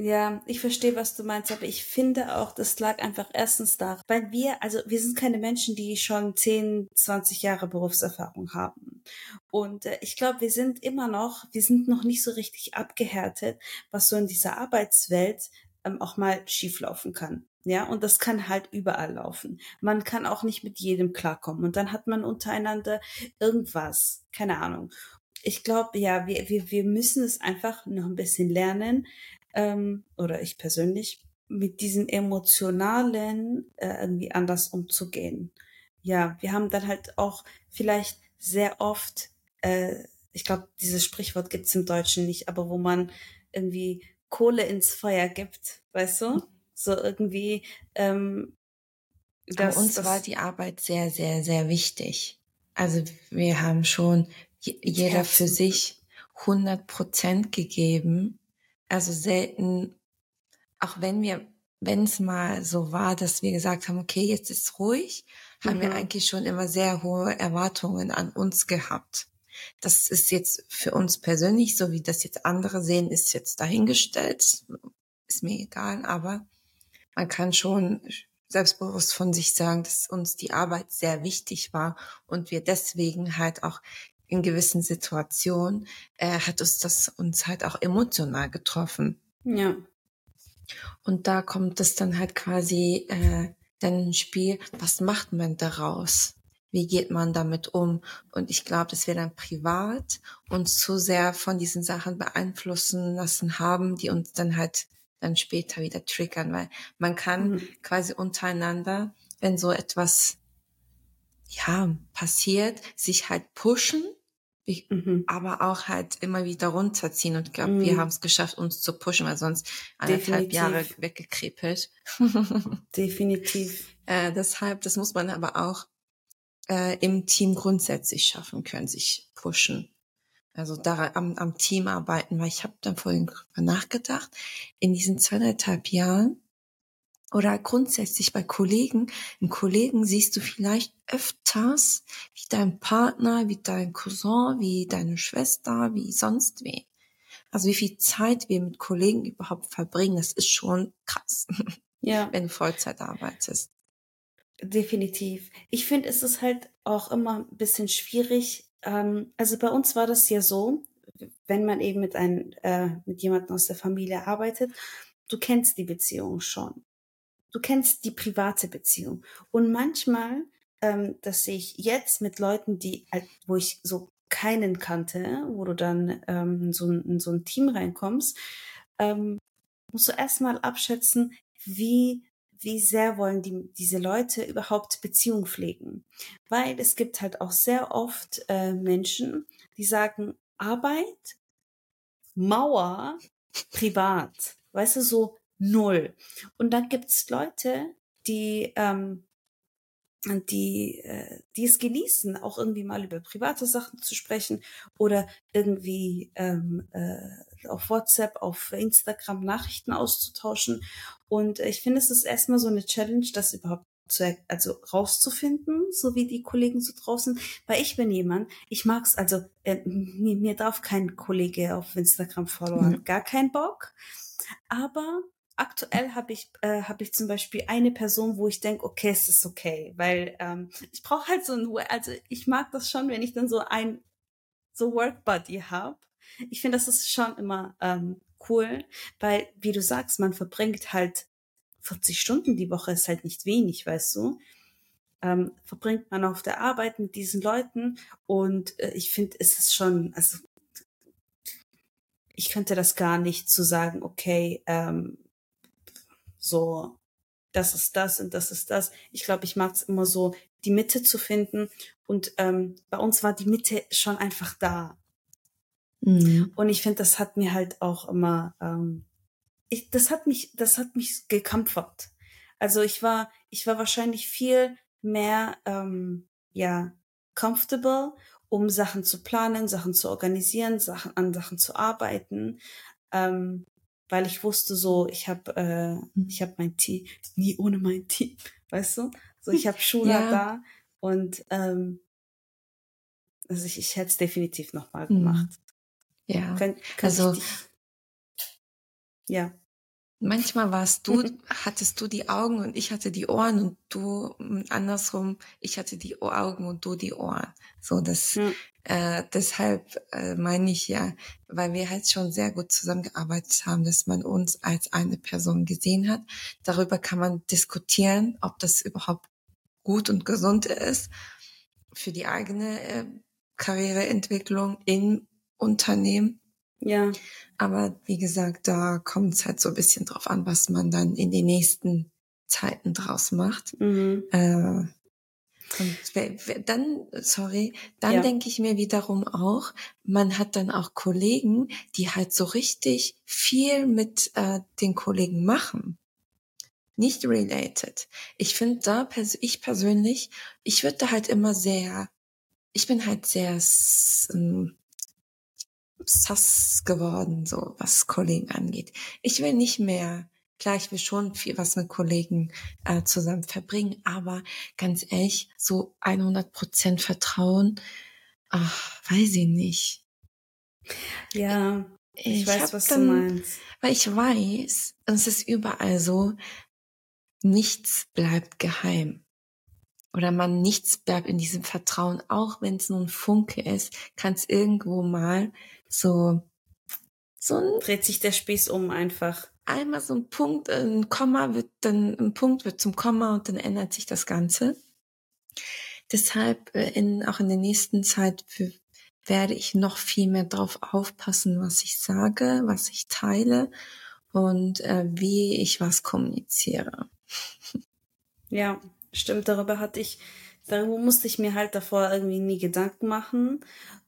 Ja, ich verstehe, was du meinst, aber ich finde auch, das lag einfach erstens da, weil wir, also wir sind keine Menschen, die schon 10, 20 Jahre Berufserfahrung haben. Und äh, ich glaube, wir sind immer noch, wir sind noch nicht so richtig abgehärtet, was so in dieser Arbeitswelt ähm, auch mal schieflaufen kann. Ja, und das kann halt überall laufen. Man kann auch nicht mit jedem klarkommen. Und dann hat man untereinander irgendwas, keine Ahnung. Ich glaube, ja, wir, wir, wir müssen es einfach noch ein bisschen lernen, ähm, oder ich persönlich, mit diesem emotionalen äh, irgendwie anders umzugehen. Ja, wir haben dann halt auch vielleicht sehr oft, äh, ich glaube, dieses Sprichwort gibt's im Deutschen nicht, aber wo man irgendwie Kohle ins Feuer gibt, weißt du? So irgendwie. Ähm, das, aber uns das, war die Arbeit sehr, sehr, sehr wichtig. Also wir haben schon jeder für sich 100 Prozent gegeben also selten, auch wenn wir, wenn es mal so war, dass wir gesagt haben, okay, jetzt ist ruhig, mhm. haben wir mhm. eigentlich schon immer sehr hohe Erwartungen an uns gehabt. Das ist jetzt für uns persönlich, so wie das jetzt andere sehen, ist jetzt dahingestellt. Ist mir egal, aber man kann schon selbstbewusst von sich sagen, dass uns die Arbeit sehr wichtig war und wir deswegen halt auch in gewissen Situationen äh, hat uns das uns halt auch emotional getroffen. Ja. Und da kommt es dann halt quasi äh, dann ins Spiel, was macht man daraus? Wie geht man damit um? Und ich glaube, dass wir dann privat uns zu sehr von diesen Sachen beeinflussen lassen haben, die uns dann halt dann später wieder triggern, weil man kann mhm. quasi untereinander, wenn so etwas ja passiert, sich halt pushen, mhm. aber auch halt immer wieder runterziehen. Und ich glaube, mhm. wir haben es geschafft, uns zu pushen, weil sonst anderthalb Definitiv. Jahre weggekrepelt. Definitiv. Äh, deshalb, das muss man aber auch äh, im Team grundsätzlich schaffen können, sich pushen. Also da am, am Team arbeiten, weil ich habe dann vorhin drüber nachgedacht, in diesen zweieinhalb Jahren oder grundsätzlich bei Kollegen, in Kollegen siehst du vielleicht öfters, wie dein Partner, wie dein Cousin, wie deine Schwester, wie sonst wen. Also wie viel Zeit wir mit Kollegen überhaupt verbringen, das ist schon krass. Ja. Wenn du Vollzeit arbeitest. Definitiv. Ich finde, es ist halt auch immer ein bisschen schwierig. Ähm, also bei uns war das ja so, wenn man eben mit einem, äh, mit jemandem aus der Familie arbeitet, du kennst die Beziehung schon. Du kennst die private Beziehung. Und manchmal, ähm, das sehe ich jetzt mit Leuten, die, wo ich so keinen kannte, wo du dann ähm, so in so ein Team reinkommst, ähm, musst du erstmal abschätzen, wie wie sehr wollen die, diese Leute überhaupt Beziehung pflegen. Weil es gibt halt auch sehr oft äh, Menschen, die sagen, Arbeit, Mauer, privat. Weißt du, so null. Und dann gibt's Leute, die, ähm, die, äh, die es genießen, auch irgendwie mal über private Sachen zu sprechen oder irgendwie ähm, äh, auf WhatsApp, auf Instagram Nachrichten auszutauschen. Und ich finde, es ist erstmal so eine Challenge, das überhaupt zu, also rauszufinden, so wie die Kollegen so draußen. Weil ich bin jemand, ich mag's, also äh, mir, mir darf kein Kollege auf Instagram followen, mhm. gar kein Bock. Aber aktuell habe ich äh, habe ich zum Beispiel eine Person, wo ich denke, okay, es ist okay, weil ähm, ich brauche halt so ein, also ich mag das schon, wenn ich dann so ein so Work Buddy habe. Ich finde, das ist schon immer ähm, cool, weil wie du sagst, man verbringt halt 40 Stunden die Woche ist halt nicht wenig, weißt du. Ähm, verbringt man auf der Arbeit mit diesen Leuten und äh, ich finde, es ist schon, also ich könnte das gar nicht zu sagen, okay, ähm, so, das ist das und das ist das. Ich glaube, ich mag es immer so, die Mitte zu finden. Und ähm, bei uns war die Mitte schon einfach da. Mhm. Und ich finde, das hat mir halt auch immer, ähm, ich, das hat mich, das hat mich gekampfert. Also ich war, ich war wahrscheinlich viel mehr, ähm, ja, comfortable, um Sachen zu planen, Sachen zu organisieren, Sachen an Sachen zu arbeiten. Ähm, weil ich wusste so, ich habe äh, mhm. ich habe mein Team nie ohne mein Team, weißt du? So ich habe Schula ja. da und ähm, also ich, ich hätte es definitiv nochmal mhm. gemacht. Ja, Kön also ja. Manchmal warst du, hattest du die Augen und ich hatte die Ohren und du hm, andersrum, ich hatte die Augen und du die Ohren. So, das, ja. Äh, deshalb äh, meine ich ja, weil wir halt schon sehr gut zusammengearbeitet haben, dass man uns als eine Person gesehen hat. Darüber kann man diskutieren, ob das überhaupt gut und gesund ist für die eigene äh, Karriereentwicklung im Unternehmen. Ja. Aber wie gesagt, da kommt es halt so ein bisschen drauf an, was man dann in den nächsten Zeiten draus macht. Mhm. Äh, und dann, sorry, dann ja. denke ich mir wiederum auch, man hat dann auch Kollegen, die halt so richtig viel mit äh, den Kollegen machen. Nicht related. Ich finde da, pers ich persönlich, ich würde da halt immer sehr, ich bin halt sehr ähm, sass geworden, so was Kollegen angeht. Ich will nicht mehr, klar, ich will schon viel was mit Kollegen äh, zusammen verbringen, aber ganz ehrlich, so 100 Prozent Vertrauen, ach, weiß ich nicht. Ja, ich, ich weiß, was dann, du meinst. Weil ich weiß, es ist überall so, nichts bleibt geheim oder man nichts bleibt in diesem Vertrauen, auch wenn es nur ein Funke ist, kann es irgendwo mal so, so ein, dreht sich der Spieß um einfach. Einmal so ein Punkt, ein Komma wird dann, ein Punkt wird zum Komma und dann ändert sich das Ganze. deshalb äh, in, auch in der nächsten Zeit werde ich noch viel mehr darauf aufpassen, was ich sage, was ich teile und äh, wie ich was kommuniziere. Ja, stimmt. Darüber hatte ich, darüber musste ich mir halt davor irgendwie nie Gedanken machen.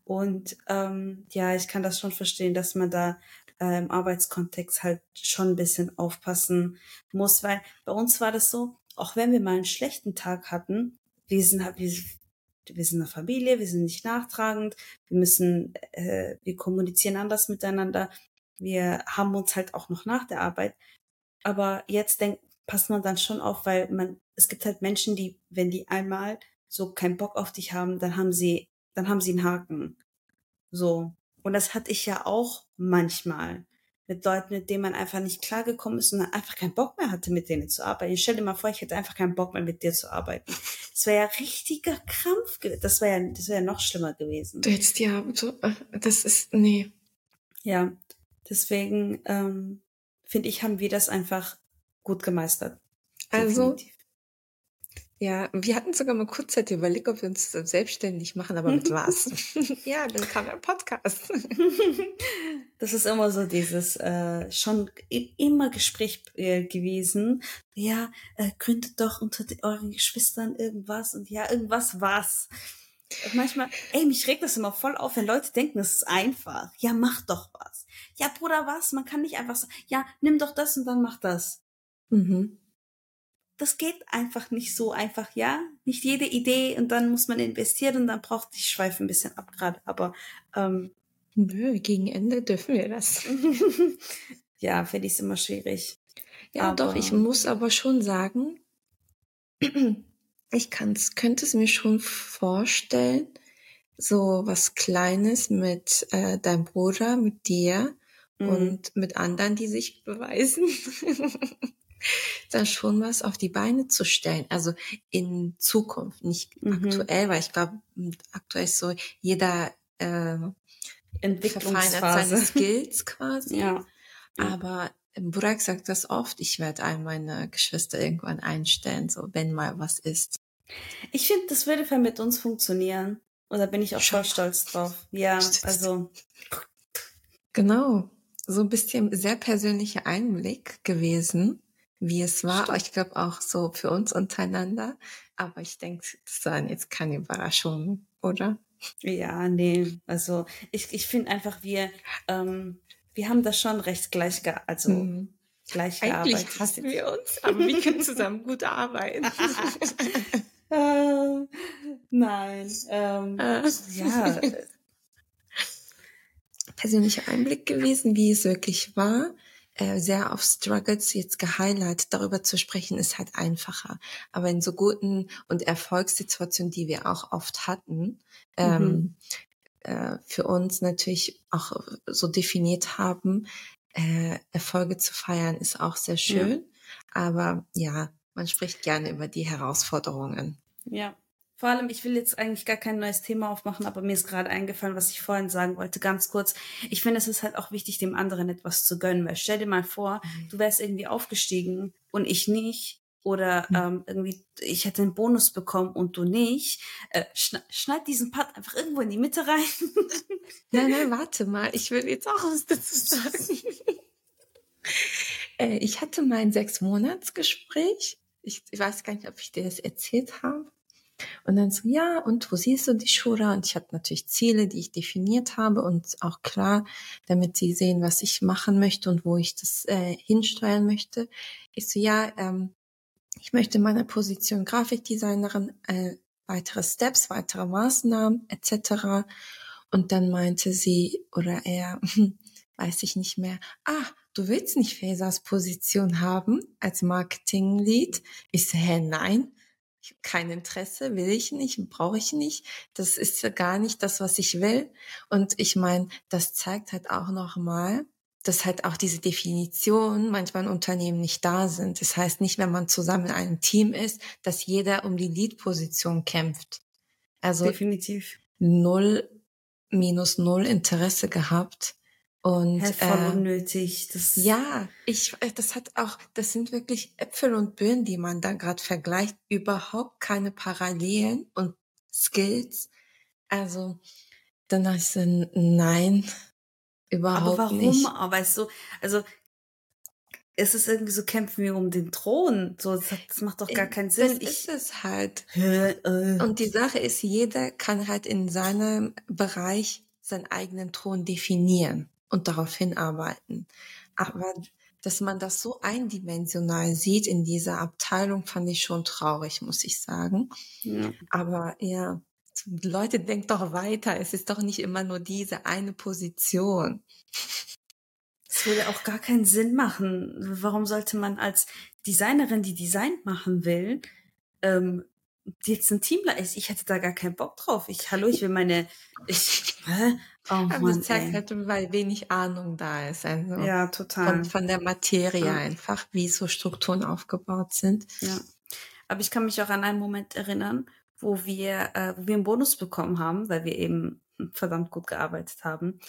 Und ähm, ja, ich kann das schon verstehen, dass man da äh, im Arbeitskontext halt schon ein bisschen aufpassen muss, weil bei uns war das so, auch wenn wir mal einen schlechten Tag hatten, wir sind halt, wir, wir sind eine Familie, wir sind nicht nachtragend, wir müssen, äh, wir kommunizieren anders miteinander, wir haben uns halt auch noch nach der Arbeit. Aber jetzt denkt, passt man dann schon auf, weil man, es gibt halt Menschen, die, wenn die einmal so keinen Bock auf dich haben, dann haben sie, dann haben sie einen Haken. So. Und das hatte ich ja auch manchmal mit Leuten, mit denen man einfach nicht klargekommen ist und einfach keinen Bock mehr hatte, mit denen zu arbeiten. Ich stell dir mal vor, ich hätte einfach keinen Bock mehr, mit dir zu arbeiten. Das wäre ja richtiger Krampf. Das wäre ja, das wäre ja noch schlimmer gewesen. Du hättest ja so, äh, das ist, nee. Ja, deswegen ähm, finde ich, haben wir das einfach gut gemeistert. Also, Definitiv. Ja, wir hatten sogar mal kurzzeitig überlegt, ob wir uns selbstständig machen, aber mit was? ja, dann kam der Podcast. das ist immer so dieses äh, schon immer Gespräch äh, gewesen. Ja, äh, gründet doch unter euren Geschwistern irgendwas und ja, irgendwas was. manchmal, ey, mich regt das immer voll auf, wenn Leute denken, es ist einfach. Ja, mach doch was. Ja, Bruder, was? Man kann nicht einfach sagen, ja, nimm doch das und dann mach das. Mhm das geht einfach nicht so einfach, ja. Nicht jede Idee und dann muss man investieren und dann braucht ich schweife ein bisschen ab gerade, aber ähm, Nö, gegen Ende dürfen wir das. ja, finde ich es immer schwierig. Ja, aber, doch, ich muss aber schon sagen, ich kann's, könnte es mir schon vorstellen, so was Kleines mit äh, deinem Bruder, mit dir mhm. und mit anderen, die sich beweisen. dann schon was auf die Beine zu stellen. Also in Zukunft, nicht mhm. aktuell, weil ich glaube, aktuell ist so jeder äh, verfeinert seine Skills quasi. Ja. Aber Burak sagt das oft, ich werde all meine Geschwister irgendwann einstellen, so wenn mal was ist. Ich finde, das würde mit uns funktionieren. Oder bin ich auch voll stolz drauf. Ja, also. Genau. So ein bisschen sehr persönlicher Einblick gewesen wie es war. Stimmt. Ich glaube auch so für uns untereinander. Aber ich denke, das waren jetzt keine Überraschungen, oder? Ja, nee. Also ich, ich finde einfach, wir, ähm, wir haben das schon recht gleich, ge also mhm. gleich Eigentlich gearbeitet. hassen wir uns, aber wir können zusammen gut arbeiten. äh, nein. Ähm, äh. Ja. Persönlicher Einblick gewesen, wie es wirklich war äh, sehr auf Struggles jetzt gehighlightet. Darüber zu sprechen ist halt einfacher. Aber in so guten und Erfolgssituationen, die wir auch oft hatten, ähm, mhm. äh, für uns natürlich auch so definiert haben, äh, Erfolge zu feiern, ist auch sehr schön. Ja. Aber ja, man spricht gerne über die Herausforderungen. Ja, vor allem, ich will jetzt eigentlich gar kein neues Thema aufmachen, aber mir ist gerade eingefallen, was ich vorhin sagen wollte, ganz kurz. Ich finde, es ist halt auch wichtig, dem anderen etwas zu gönnen, weil stell dir mal vor, mhm. du wärst irgendwie aufgestiegen und ich nicht. Oder mhm. ähm, irgendwie, ich hätte einen Bonus bekommen und du nicht. Äh, schneid, schneid diesen Part einfach irgendwo in die Mitte rein. nein, nein, warte mal. Ich will jetzt auch was dazu sagen. äh, ich hatte mein Sechs-Monats-Gespräch. Ich, ich weiß gar nicht, ob ich dir das erzählt habe. Und dann so, ja, und wo siehst du die Schura? Und ich hatte natürlich Ziele, die ich definiert habe und auch klar, damit sie sehen, was ich machen möchte und wo ich das äh, hinsteuern möchte. Ich so, ja, ähm, ich möchte in meiner Position Grafikdesignerin äh, weitere Steps, weitere Maßnahmen etc. Und dann meinte sie oder er, weiß ich nicht mehr, ah, du willst nicht Fesas Position haben als Marketing-Lead? Ich so, hä, nein kein Interesse, will ich nicht, brauche ich nicht. Das ist ja gar nicht das, was ich will. Und ich meine, das zeigt halt auch nochmal, dass halt auch diese Definition manchmal in Unternehmen nicht da sind. Das heißt nicht, wenn man zusammen in einem Team ist, dass jeder um die Lead-Position kämpft. Also definitiv null minus null Interesse gehabt und halt voll äh, unnötig. Das ja, ich, äh, das hat auch, das sind wirklich Äpfel und Birnen, die man da gerade vergleicht, überhaupt keine Parallelen und Skills. Also dann dachte ich so, nein, überhaupt Aber warum? nicht. Aber weißt du, also es ist irgendwie so, kämpfen wir um den Thron. So, das, das macht doch gar keinen Sinn. Das ist es halt. Äh, Und die Sache ist, jeder kann halt in seinem Bereich seinen eigenen Thron definieren und darauf hinarbeiten. Aber dass man das so eindimensional sieht in dieser Abteilung, fand ich schon traurig, muss ich sagen. ja. Aber ja, Leute, denkt doch weiter. Es ist doch nicht immer nur diese eine Position. Das würde auch gar keinen Sinn machen. Warum sollte man als Designerin, die Design machen will, ähm, jetzt ein Team leisten? Ich hätte da gar keinen Bock drauf. Ich, hallo, ich will meine, ich, hä? Oh Aber Mann, zeigt halt, weil wenig Ahnung da ist. Also Ja, total. von, von der Materie Ja. einfach, wie so Strukturen aufgebaut sind. Ja. Aber ich kann mich auch an einen Moment erinnern, wo wir, äh, wo wir einen Bonus bekommen haben, weil wir eben verdammt gut gearbeitet haben.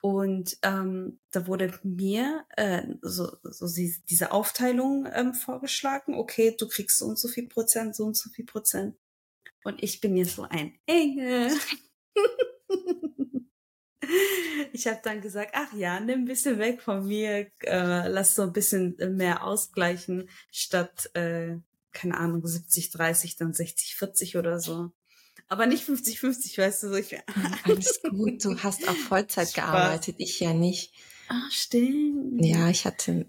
Und ähm, da wurde mir äh, so, so diese Aufteilung ähm, vorgeschlagen. Okay, du kriegst so und so viel Prozent, so und so viel Prozent. Und ich bin jetzt so ein Engel. Ich habe dann gesagt, ach ja, nimm ein bisschen weg von mir, äh, lass so ein bisschen mehr ausgleichen, statt, äh, keine Ahnung, 70, 30, dann 60, 40 oder so. Aber nicht 50, 50, weißt du, so ich, Alles gut, du hast auf Vollzeit Spaß. gearbeitet, ich ja nicht. ah, stimmt. Ja, ich hatte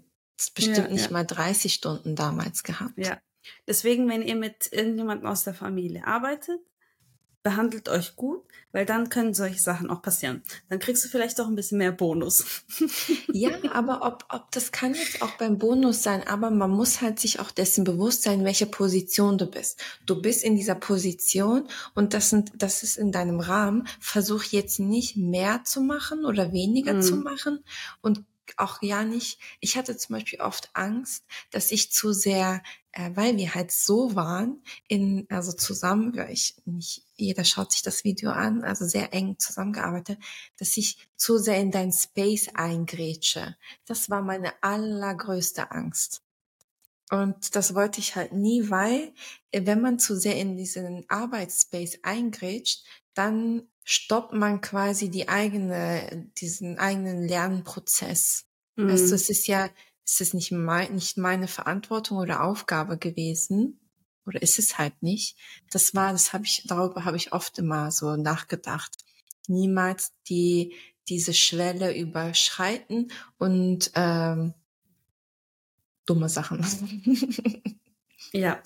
bestimmt Ja, nicht ja. mal 30 Stunden damals gehabt. Ja. Deswegen, wenn ihr mit irgendjemandem aus der Familie arbeitet, behandelt euch gut, weil dann können solche Sachen auch passieren. Dann kriegst du vielleicht auch ein bisschen mehr Bonus. Ja, aber ob, ob das kann jetzt auch beim Bonus sein, aber man muss halt sich auch dessen bewusst sein, welche Position du bist. Du bist in dieser Position und das sind, das ist in deinem Rahmen. Versuch jetzt nicht mehr zu machen oder weniger Mhm. zu machen und auch ja nicht. Ich hatte zum Beispiel oft Angst, dass ich zu sehr, äh, weil wir halt so waren, in, also zusammen, ich nicht, jeder schaut sich das Video an, also sehr eng zusammengearbeitet, dass ich zu sehr in dein Space eingrätsche. Das war meine allergrößte Angst. Und das wollte ich halt nie, weil äh, wenn man zu sehr in diesen Arbeitsspace eingrätscht, dann stoppt man quasi die eigene, diesen eigenen Lernprozess. Mhm. es ist ja, es ist nicht, mein, nicht meine Verantwortung oder Aufgabe gewesen. Oder ist es halt nicht. Das war, das habe ich, darüber habe ich oft immer so nachgedacht. Niemals die, diese Schwelle überschreiten und ähm, dumme Sachen. ja,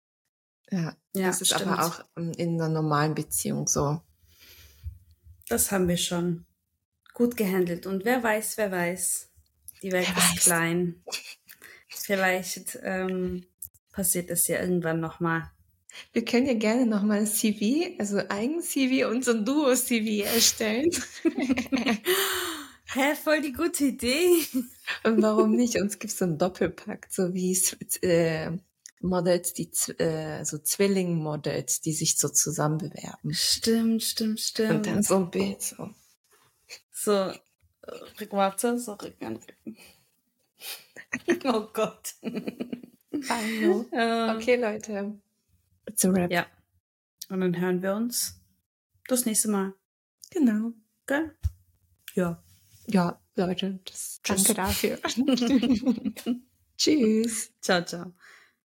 ja, ja, das ist stimmt. aber auch in einer normalen Beziehung so. Das haben wir schon gut gehandelt. Und wer weiß, wer weiß, die Welt Wer ist weiß. klein. Vielleicht ähm, passiert es ja irgendwann nochmal. Wir können ja gerne nochmal ein CV, also Eigen-CV und so ein Duo-CV erstellen. Hä, voll die gute Idee. Und warum nicht? Uns gibt so einen Doppelpack, so wie es äh, Models, die äh, so Zwilling-Models, die sich so zusammen bewerben. Stimmt, stimmt, stimmt. Und dann so ein Bild so. so, Rick, warte, so Rick an oh Gott. Ähm, Okay, Leute. It's a wrap. Ja. Und dann hören wir uns das nächste Mal. Genau. Gell? Ja. Ja, Leute, das, danke dafür. Tschüss. Ciao, ciao.